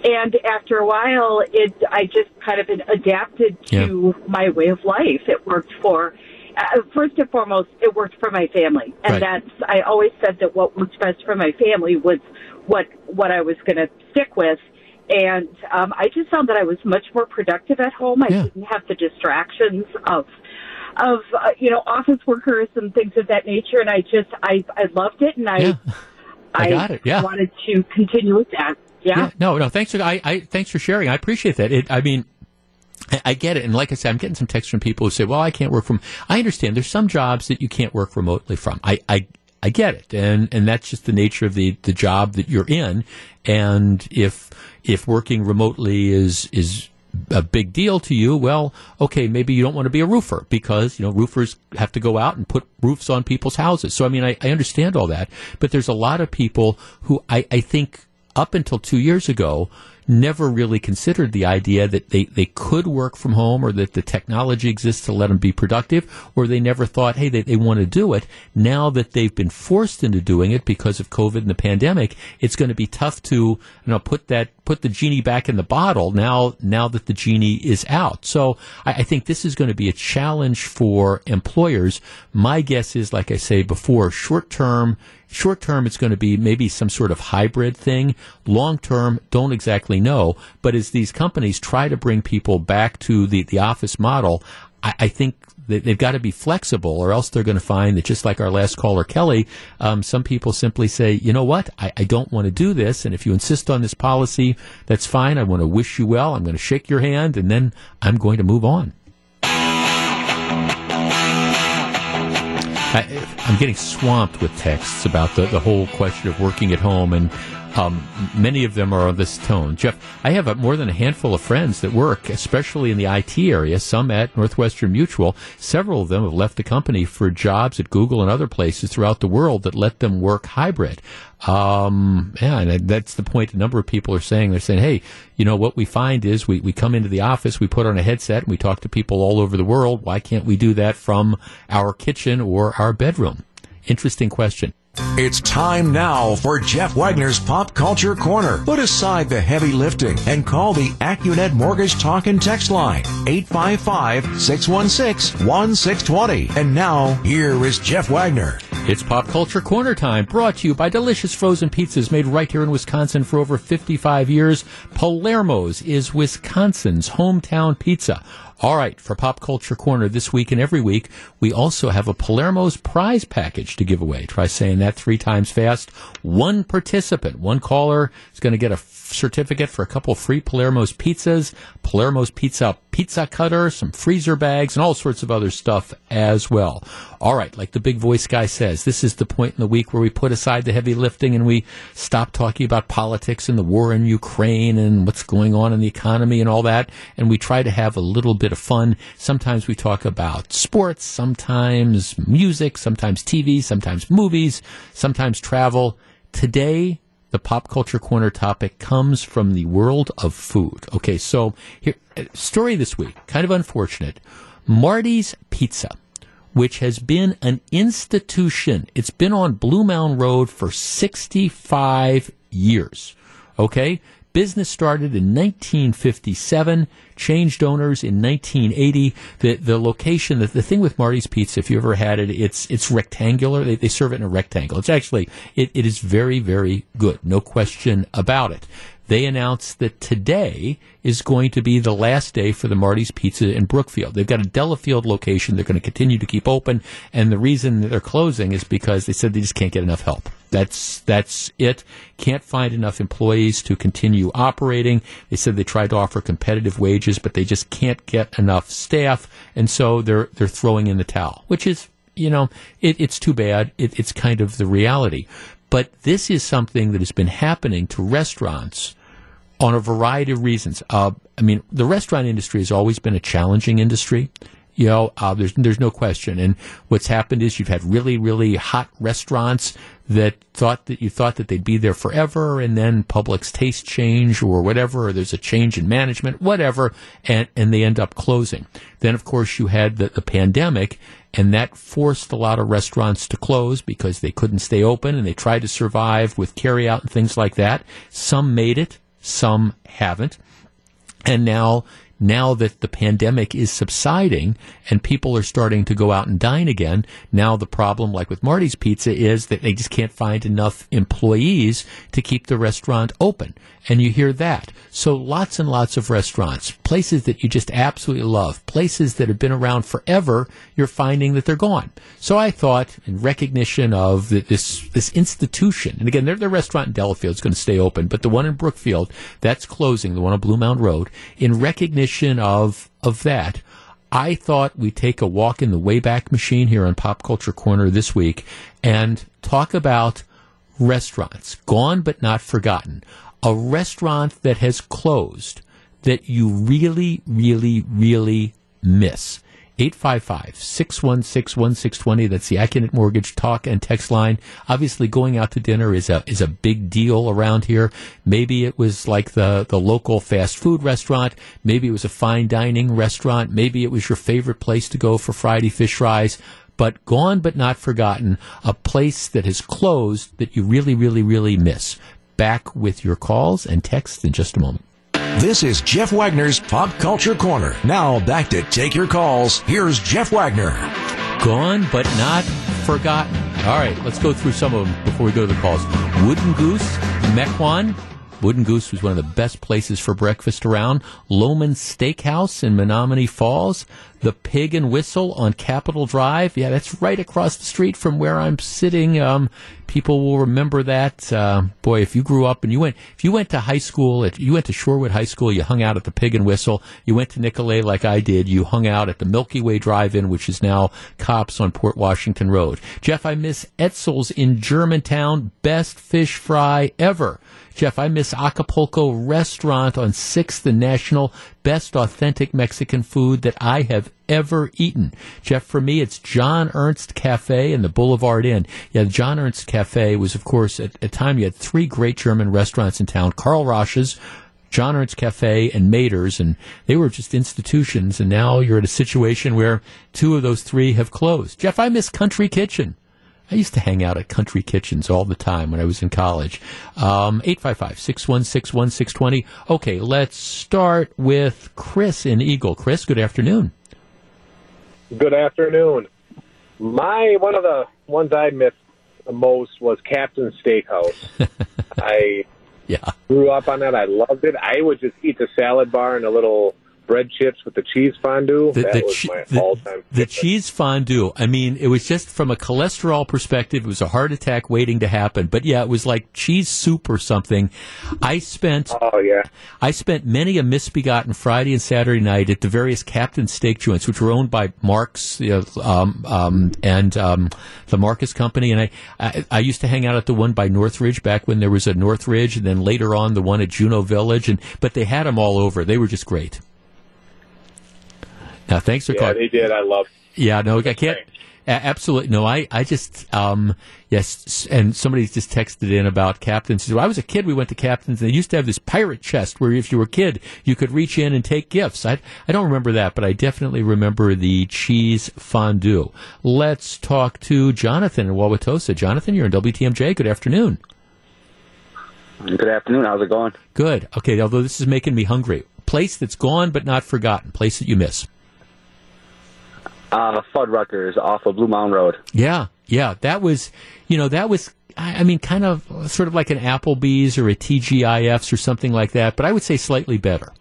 and after a while, it I just kind of adapted to yeah. my way of life. It worked for. Uh, first and foremost, it worked for my family, and right. that's I always said that what worked best for my family was what what I was going to stick with and um, I just found that I was much more productive at home. I yeah. didn't have the distractions of of uh, you know office workers and things of that nature, and I just I I loved it, and I yeah. <laughs> I, I, got it. Yeah, wanted to continue with that. Yeah. yeah. No, no. Thanks for I, I thanks for sharing. I appreciate that. It, I mean. I get it, and like I said, I'm getting some texts from people who say, "Well, I can't work from." I understand. There's some jobs that you can't work remotely from. I, I I get it, and and that's just the nature of the the job that you're in. And if if working remotely is is a big deal to you, well, okay, maybe you don't want to be a roofer because, you know, roofers have to go out and put roofs on people's houses. So, I mean, I, I understand all that, but there's a lot of people who I, I think up until two years ago never really considered the idea that they, they could work from home or that the technology exists to let them be productive, or they never thought, hey, they, they want to do it. Now that they've been forced into doing it because of COVID and the pandemic, it's going to be tough to, you know, put that, put the genie back in the bottle now, now that the genie is out. So I, I think this is going to be a challenge for employers. My guess is, like I say before, short term, Short term, it's going to be maybe some sort of hybrid thing. Long term, don't exactly know. But as these companies try to bring people back to the, the office model, I, I think they've got to be flexible, or else they're going to find that just like our last caller, Kelly, um, some people simply say, you know what, I, I, don't want to do this, and if you insist on this policy, that's fine. I want to wish you well. I'm going to shake your hand, and then I'm going to move on. I, am getting swamped with texts about the, the whole question of working at home, and um, many of them are on this tone. Jeff, I have a, more than a handful of friends that work, especially in the IT area, some at Northwestern Mutual. Several of them have left the company for jobs at Google and other places throughout the world that let them work hybrid. Um, yeah, and that's the point a number of people are saying. They're saying, hey, you know, what we find is we, we come into the office, we put on a headset, and we talk to people all over the world. Why can't we do that from our kitchen or our bedroom? Interesting question. It's time now for Jeff Wagner's Pop Culture Corner. Put aside the heavy lifting and call the AccuNet Mortgage Talk and Text line 855-616-1620. And now, here is Jeff Wagner. It's Pop Culture Corner time, brought to you by delicious frozen pizzas made right here in Wisconsin for over 55 years. Palermo's is Wisconsin's hometown pizza. All right, for Pop Culture Corner this week and every week, we also have a Palermo's prize package to give away. Try saying that three times fast. One participant, one caller is going to get a certificate for a couple free Palermo's pizzas, Palermo's pizza pizza cutter, some freezer bags, and all sorts of other stuff as well. All right, like the big voice guy says, this is the point in the week where we put aside the heavy lifting and we stop talking about politics and the war in Ukraine and what's going on in the economy and all that, and we try to have a little bit of fun. Sometimes we talk about sports, sometimes music, sometimes TV, sometimes movies, sometimes travel. Today, the pop culture corner topic comes from the world of food. Okay, so here, story this week, kind of unfortunate. Marty's Pizza, which has been an institution, it's been on Bluemound Road for 65 years. Okay, Business started in 1957, changed owners in 1980. The the location, the, the thing with Marty's Pizza, if you ever had it, it's it's rectangular. They, they serve it in a rectangle. It's actually it, it is very very good, no question about it. They announced that today is going to be the last day for the Marty's Pizza in Brookfield. They've got a Delafield location. They're going to continue to keep open, and the reason they're closing is because they said they just can't get enough help. That's that's it. Can't find enough employees to continue operating. They said they tried to offer competitive wages, but they just can't get enough staff, and so they're they're throwing in the towel, which is you know it, it's too bad. It, it's kind of the reality. But this is something that has been happening to restaurants on a variety of reasons. Uh, I mean, the restaurant industry has always been a challenging industry. You know, uh, there's there's no question. And what's happened is you've had really really hot restaurants that thought that you thought that they'd be there forever, and then public's taste change or whatever, or there's a change in management, whatever, and and they end up closing. Then of course you had the, the pandemic, and that forced a lot of restaurants to close because they couldn't stay open, and they tried to survive with carryout and things like that. Some made it, some haven't, and now now that the pandemic is subsiding and people are starting to go out and dine again, now the problem, like with Marty's Pizza, is that they just can't find enough employees to keep the restaurant open. And you hear that. So lots and lots of restaurants, places that you just absolutely love, places that have been around forever, you're finding that they're gone. So I thought, in recognition of this this institution, and again, their, their restaurant in Delafield is going to stay open, but the one in Brookfield, that's closing, the one on Bluemound Road, in recognition of of that, I thought we'd take a walk in the Wayback Machine here on Pop Culture Corner this week and talk about restaurants, gone but not forgotten. A restaurant that has closed that you really, really, really miss. 855 616 1620. That's the Accunet Mortgage talk and text line. Obviously, going out to dinner is a, is a big deal around here. Maybe it was like the, the local fast food restaurant. Maybe it was a fine dining restaurant. Maybe it was your favorite place to go for Friday fish fries. But gone but not forgotten, a place that has closed that you really, really, really miss. Back with your calls and texts in just a moment. This is Jeff Wagner's Pop Culture Corner. Now back to take your calls. Here's Jeff Wagner. Gone but not forgotten. All right, let's go through some of them before we go to the calls. Wooden Goose, Mequon. Wooden Goose was one of the best places for breakfast around. Lohman Steakhouse in Menomonee Falls. The Pig and Whistle on Capitol Drive. Yeah, that's right across the street from where I'm sitting. Um, people will remember that. Uh, boy, if you grew up and you went, if you went to high school, if you went to Shorewood High School, you hung out at the Pig and Whistle. You went to Nicolet like I did. You hung out at the Milky Way Drive-In, which is now Kopp's on Port Washington Road. Jeff, I miss Etzel's in Germantown. Best fish fry ever. Jeff, I miss Acapulco Restaurant on 6th and National. Best authentic Mexican food that I have ever eaten. Jeff, for me, it's John Ernst Cafe and the Boulevard Inn. Yeah, the John Ernst Cafe was, of course, at a time you had three great German restaurants in town. Karl Ratzsch's, John Ernst Cafe and Mader's, and they were just institutions. And now you're at a situation where two of those three have closed. Jeff, I miss Country Kitchen. I used to hang out at country kitchens all the time when I was in college. Um, 855 616 1620. Okay, let's start with Chris in Eagle. Chris, good afternoon. Good afternoon. My one of the ones I missed the most was Captain Steakhouse. <laughs> I yeah grew up on that. I loved it. I would just eat the salad bar and a little bread chips with the cheese fondue. The, that the, was che- my all-time. the cheese fondue. I mean, it was just from a cholesterol perspective, it was a heart attack waiting to happen. But yeah, it was like cheese soup or something. I spent, oh yeah, I spent many a misbegotten Friday and Saturday night at the various Captain Steak joints, which were owned by Mark's you know, um, um, and um, the Marcus Company. And I, I, I used to hang out at the one by Northridge back when there was a Northridge, and then later on the one at Juneau Village. And but they had them all over. They were just great. Now, thanks for yeah, calling. they did. I loved. Yeah, no, I can't. a- Absolutely no. I, I just um yes, and somebody just texted in about captains. When I was a kid, we went to captains. and They used to have this pirate chest where if you were a kid, you could reach in and take gifts. I I don't remember that, but I definitely remember the cheese fondue. Let's talk to Jonathan in Wauwatosa. Jonathan, you're in WTMJ. Good afternoon. Good afternoon. How's it going? Good. Okay, although this is making me hungry. Place that's gone but not forgotten. Place that you miss. Uh, Fuddruckers off of Bluemound Road. Yeah, yeah. That was, you know, that was, I I mean, kind of sort of like an Applebee's or a TGIF's or something like that, but I would say slightly better.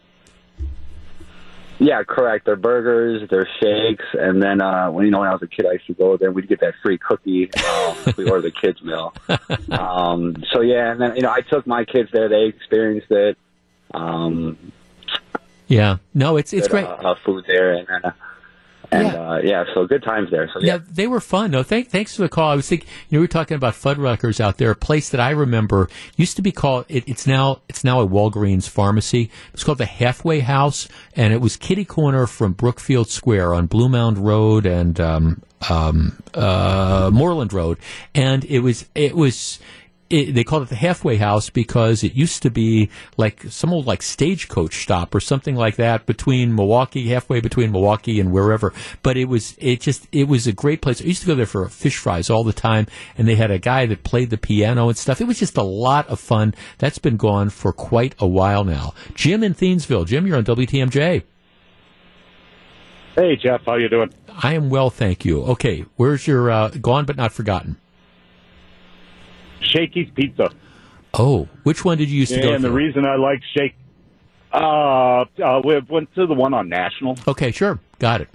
Yeah, correct. They're burgers, they're shakes, and then uh, when you know when I was a kid, I used to go there. We'd get that free cookie. Um, if we order the kids meal. <laughs> Um, so yeah, and then you know I took my kids there. They experienced it. Um, Yeah. No, it's it's great. Uh, uh, food there, and uh, and yeah. Uh, yeah, so good times there. So yeah, Yeah, they were fun. No, thank, thanks for the call. I was thinking, you know, we were talking about Fuddruckers out there. A place that I remember used to be called. It, it's now it's now a Walgreens pharmacy. It's called the Halfway House, and it was kitty corner from Brookfield Square on Bluemound Road and um, um, uh, Moorland Road, and it was it was. It, they called it the halfway house because it used to be like some old like stagecoach stop or something like that between Milwaukee, halfway between Milwaukee and wherever. But it was it just it was a great place. I used to go there for fish fries all the time, and they had a guy that played the piano and stuff. It was just a lot of fun. That's been gone for quite a while now. Jim in Thiensville. Jim, you're on WTMJ. Hey, Jeff, how you doing? I am well, thank you. Okay, where's your uh, gone but not forgotten? Shakey's Pizza. Oh, which one did you used to go and the reason I like Shake, uh, uh, we went to the one on National. Okay, sure, got it.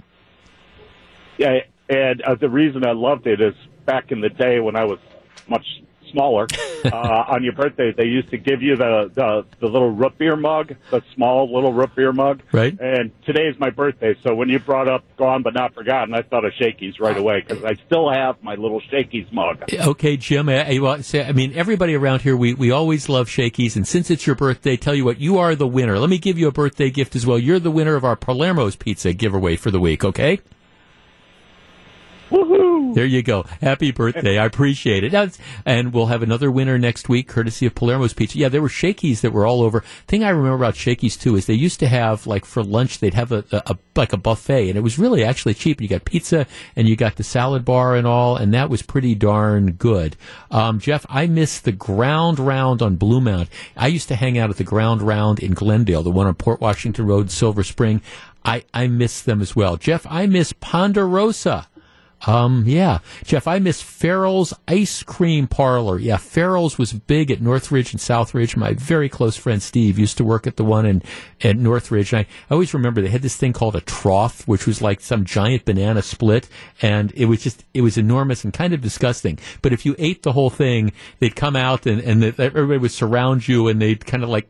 Yeah, and uh, the reason I loved it is back in the day when I was much smaller. <laughs> uh, on your birthday, they used to give you the, the the little root beer mug, the small little root beer mug. Right. And today is my birthday, so when you brought up "Gone but Not Forgotten," I thought of Shakey's right away because I still have my little Shakey's mug. Okay, Jim. I, I, well, I mean, everybody around here, we, we always love Shakey's, and since it's your birthday, tell you what, you are the winner. Let me give you a birthday gift as well. You're the winner of our Palermo's Pizza giveaway for the week. Okay. There you go. Happy birthday. I appreciate it. That's, and we'll have another winner next week, courtesy of Palermo's Pizza. Yeah, there were Shakey's that were all over. Thing I remember about Shakey's too is they used to have like for lunch they'd have a, a, a like a buffet, and it was really actually cheap. You got pizza and you got the salad bar and all, and that was pretty darn good. Um, Jeff, I miss the Ground Round on Bluemound. I used to hang out at the Ground Round in Glendale, the one on Port Washington Road, Silver Spring. I, I miss them as well. Jeff, I miss Ponderosa. Um, yeah. Jeff, I miss Farrell's Ice Cream Parlor. Yeah, Farrell's was big at Northridge and Southridge. My very close friend Steve used to work at the one in at Northridge. And I, I always remember they had this thing called a trough, which was like some giant banana split, and it was just it was enormous and kind of disgusting. But if you ate the whole thing, they'd come out and and the, everybody would surround you, and they'd kind of like,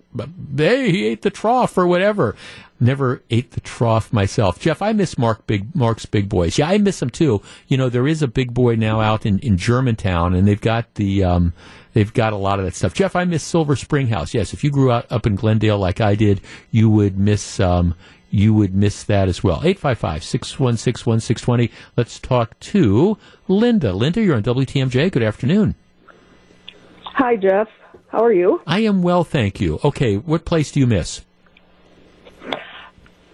hey, he ate the trough or whatever. Never ate the trough myself. Jeff, I miss Marc Big Marc's Big Boys. Yeah, I miss them too. You know, there is a Big Boy now out in, in Germantown, and they've got the um, they've got a lot of that stuff. Jeff, I miss Silver Spring House. Yes, if you grew up up in Glendale like I did, you would miss um, you would miss that as well. 855-616-1620. Let's talk to Linda. Linda, you're on WTMJ. Good afternoon. Hi, Jeff. How are you? I am well, thank you. Okay, what place do you miss?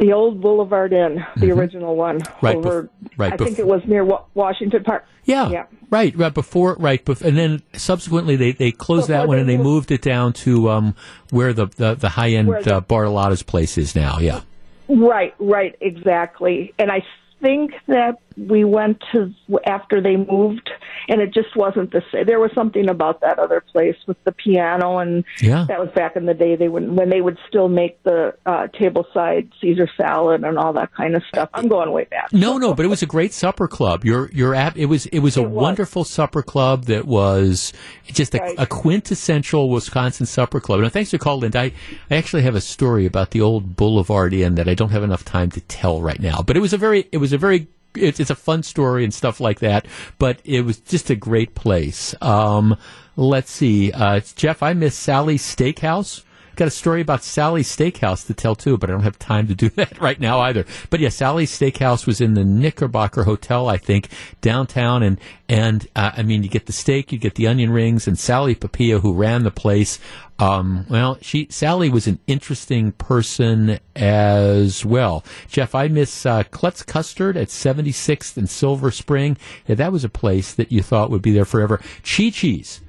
The old Boulevard Inn, the original one. Mm-hmm. Right Over, bef- right I bef- think it was near Wa- Washington Park. Yeah, Yeah. right, right before, right, bef- and then subsequently they, they closed that one and they moved- it down to um, where the the, the high end uh, Bartolotta's place is now. Yeah, Right, right, exactly. And I think that we went to after they moved, and it just wasn't the same. There was something about that other place with the piano, and Yeah. that was back in the day. They would when they would still make the uh, table side Caesar salad and all that kind of stuff. I'm going way back. no, no, but it was a great supper club. Your your app, it was it was a wonderful supper club that was just a, Right. a quintessential Wisconsin supper club. And thanks for calling. I I actually have a story about the old Boulevard Inn that I don't have enough time to tell right now. But it was a very it was a very it's, it's a fun story and stuff like that. But it was just a great place. Um, let's see, uh, Jeff, I miss Sally's Steakhouse. Got a story about Sally's Steakhouse to tell too, but I don't have time to do <laughs> that right now either. But yeah, Sally's Steakhouse was in the Knickerbocker Hotel, I think, downtown, and and uh, I mean, you get the steak, you get the onion rings, and Sally Papia, who ran the place. Um, well, she Sally was an interesting person as well. Jeff, I miss uh, Klutz Custard at 76th and Silver Spring. Yeah, that was a place that you thought would be there forever. Chi Chi's.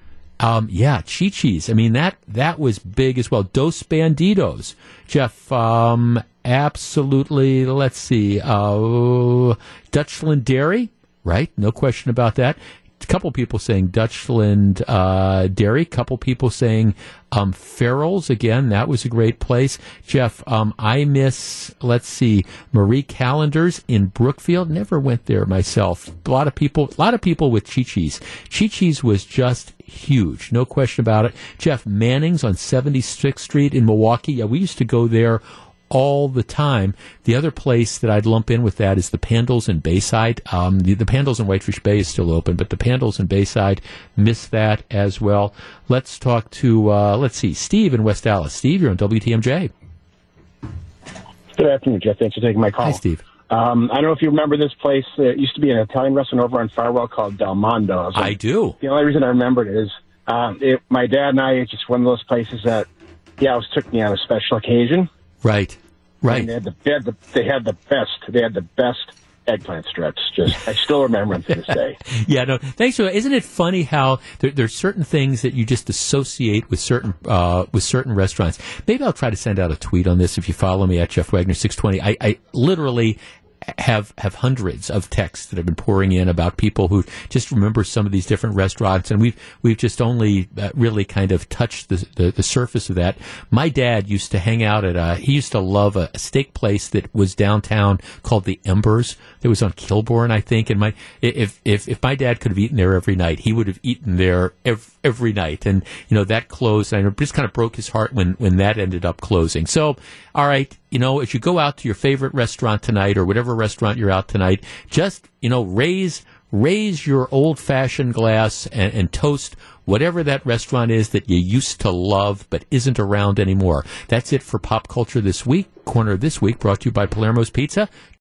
Um, yeah, Chi Chi's. I mean that that was big as well. Dos Bandidos, Jeff. Um, absolutely. Let's see. Uh, Dutchland Dairy, right? No question about that. Couple people saying Dutchland uh, Dairy. Couple people saying um, Farrell's again. That was a great place. Jeff, um, I miss. Let's see, Marie Callender's in Brookfield. Never went there myself. A lot of people. A lot of people with Chi Chi's. Chi Chi's was just huge. No question about it. Jeff Manning's on 76th Street in Milwaukee. Yeah, we used to go there all the time. The other place that I'd lump in with that is the Pandl's in Bayside. Um, the, the Pandl's in Whitefish Bay is still open, but the Pandl's in Bayside miss that as well. Let's talk to, uh, let's see, Steve in West Allis. Steve, you're on WTMJ. Good afternoon, Jeff. Thanks for taking my call. Hi, Steve. Um, I don't know if you remember this place. It used to be an Italian restaurant over on Farwell called Del Mondo. So I do. The only reason I remember it is um, it, my dad and I. It's just one of those places that, yeah, always took me on a special occasion. Right. Right. And they had the they had the, they had the best. They had the best eggplant strips. Just I still remember them to this day. <laughs> yeah, no, thanks for. Isn't it funny how there, there's certain things that you just associate with certain uh, with certain restaurants? Maybe I'll try to send out a tweet on this if you follow me at Jeff Wagner six twenty. I, I literally have have hundreds of texts that have been pouring in about people who just remember some of these different restaurants, and we've we've just only uh, really kind of touched the, the, the surface of that. My dad used to hang out at a he used to love a, steak place that was downtown called the Embers. That was on Kilbourn, I think. And my if if if my dad could have eaten there every night, he would have eaten there every, every night. And you know that closed. And it just kind of broke his heart when when that ended up closing. So all right, you know, as you go out to your favorite restaurant tonight or whatever restaurant you're out tonight, just, you know, raise raise your old fashioned glass and, and, toast whatever that restaurant is that you used to love but isn't around anymore. That's it for Pop Culture This Week. Corner of This Week brought to you by Palermo's Pizza.